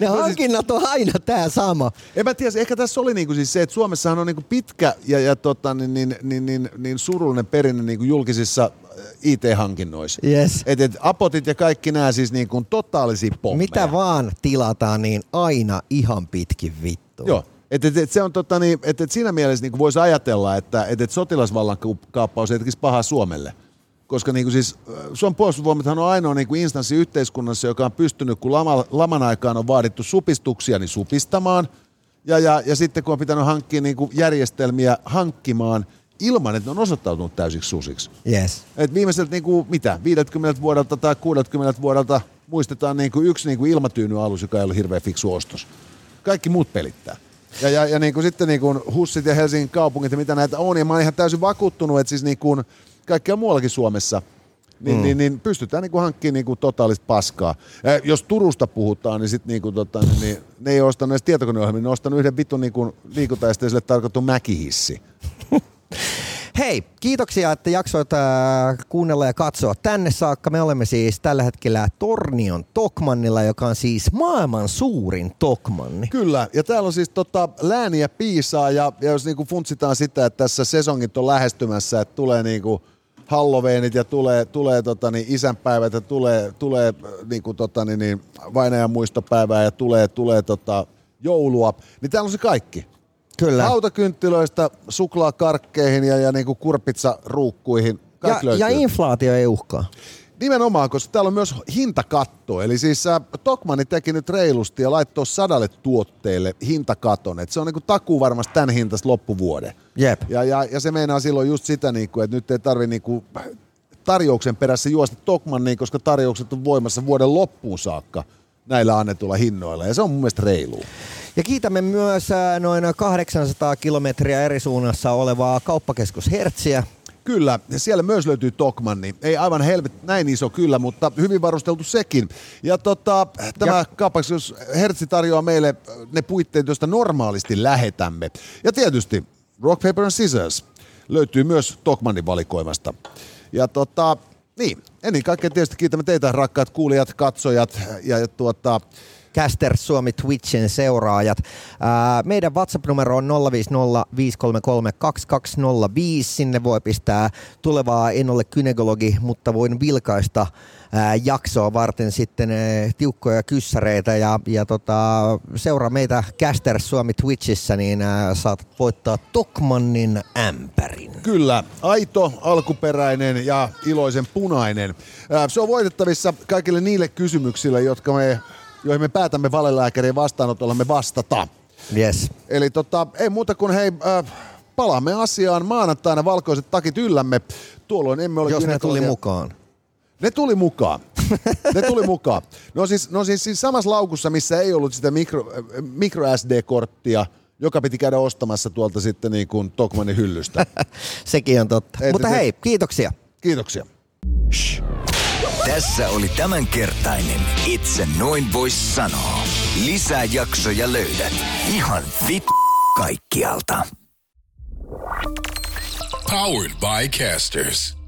C: ne
B: No siis-
C: hankinnat on aina tämä sama.
B: En mä tiedä, ehkä tässä oli niinku siis se, että Suomessahan on niinku pitkä ja, ja tota, niin, niin, niin, niin, niin surullinen perinne niinku julkisissa äh, IT-hankinnoissa.
C: Yes.
B: Et, et apotit ja kaikki nämä siis niinku totaalisia pommeja.
C: Mitä vaan tilataan, niin aina ihan pitkin vittu.
B: Joo. Et, et, et se on tota, niin, et, et siinä mielessä niin voisi ajatella, että et, et sotilasvallan kaappaus ei tekisi pahaa Suomelle. Koska niin kuin siis, äh, Suomen puolustusvoimathan on ainoa niin kuin instanssi yhteiskunnassa, joka on pystynyt, kun lama, laman aikaan on vaadittu supistuksia, niin supistamaan. Ja, ja, ja sitten kun on pitänyt hankkia niin kuin järjestelmiä hankkimaan ilman, että ne on osoittautunut täysiksi susiksi.
C: Yes.
B: Et viimeiseltä niin kuin, mitä, 50 vuodelta tai 60 vuodelta muistetaan niin kuin yksi niin kuin ilmatyynyalus, joka ei ollut hirveän fiksu ostos. Kaikki muut pelittää. Ja, ja, ja niin kuin sitten niin kuin Hussit ja Helsingin kaupungit ja mitä näitä on, ja mä oon ihan täysin vakuuttunut, että siis niin kuin kaikkea muuallakin Suomessa niin, mm. niin, niin pystytään niin hankkimaan niin totaalista paskaa. Ja jos Turusta puhutaan, niin sitten niin kuin, tota, niin, niin, ne ei ole ostanut edes tietokoneohjelmia, ne on ostanut yhden vitun niin liikuntaesteiselle tarkoitettu mäkihissi. (laughs)
C: Hei, kiitoksia, että jaksoit äh, kuunnella ja katsoa tänne saakka. Me olemme siis tällä hetkellä Tornion Tokmannilla, joka on siis maailman suurin Tokmanni.
B: Kyllä, ja täällä on siis tota, lääniä piisaa, ja, ja jos niinku funtsitaan sitä, että tässä sesongit on lähestymässä, että tulee niinku Halloweenit ja tulee, tulee tota, niin isänpäivät ja tulee, tulee äh, niinku, tota, niin, niin, vainajan muistopäivää ja tulee, tulee tota, joulua, niin täällä on se kaikki.
C: Kyllä.
B: Hautakynttilöistä suklaakarkkeihin ja, ja niinku kurpitsaruukkuihin.
C: Ja,
B: löytyy.
C: ja inflaatio ei uhkaa.
B: Nimenomaan, koska täällä on myös hintakatto. Eli siis äh, Tokmanni teki nyt reilusti ja laittoi sadalle tuotteelle hintakaton. Et se on niinku takuu varmasti tämän hintaista loppuvuoden.
C: Jep.
B: Ja, ja, ja se meinaa silloin just sitä, niinku, että nyt ei tarvi niinku tarjouksen perässä juosta Tokmanniin, koska tarjoukset on voimassa vuoden loppuun saakka näillä annetuilla hinnoilla. Ja se on mun mielestä reilu.
C: Ja kiitämme myös äh, noin 800 kilometriä eri suunnassa olevaa kauppakeskus Hertsiä.
B: Kyllä, ja siellä myös löytyy Tokmanni. Ei aivan helvet näin iso kyllä, mutta hyvin varusteltu sekin. Ja tota, tämä
C: Ja-
B: kauppakeskus Hertzi tarjoaa meille ne puitteet, joista normaalisti lähetämme. Ja tietysti Rock, Paper and Scissors löytyy myös Tokmannin valikoimasta. Ja tota, niin, ennen kaikkea tietysti kiitämme teitä rakkaat kuulijat, katsojat ja, ja tuota,
C: Caster Suomi Twitchin seuraajat. Meidän WhatsApp-numero on 050 Sinne voi pistää tulevaa En ole kynekologi, mutta voin vilkaista jaksoa varten sitten tiukkoja kyssäreitä ja, ja tota, seuraa meitä Caster Suomi Twitchissä, niin saat voittaa Tokmannin ämpärin.
B: Kyllä, aito, alkuperäinen ja iloisen punainen. Se on voitettavissa kaikille niille kysymyksille, jotka me, joihin me päätämme valelääkärien vastaanotollamme vastata.
C: Yes.
B: Eli tota, ei muuta kuin hei, äh, palaamme asiaan maanantaina valkoiset takit yllämme. Tuolloin emme ole
C: Jos ne tuli mukaan.
B: Ne tuli mukaan. ne tuli mukaan. No siis, no siis, siis samassa laukussa, missä ei ollut sitä mikro, äh, mikro SD-korttia, joka piti käydä ostamassa tuolta sitten niin kuin Tokmanin hyllystä. (laughs)
C: Sekin on totta.
B: Ei,
C: Mutta
B: se-
C: hei, kiitoksia.
B: Kiitoksia.
A: Tässä oli tämänkertainen Itse noin vois sanoa. Lisää jaksoja löydät ihan vit kaikkialta.
D: Powered by Casters.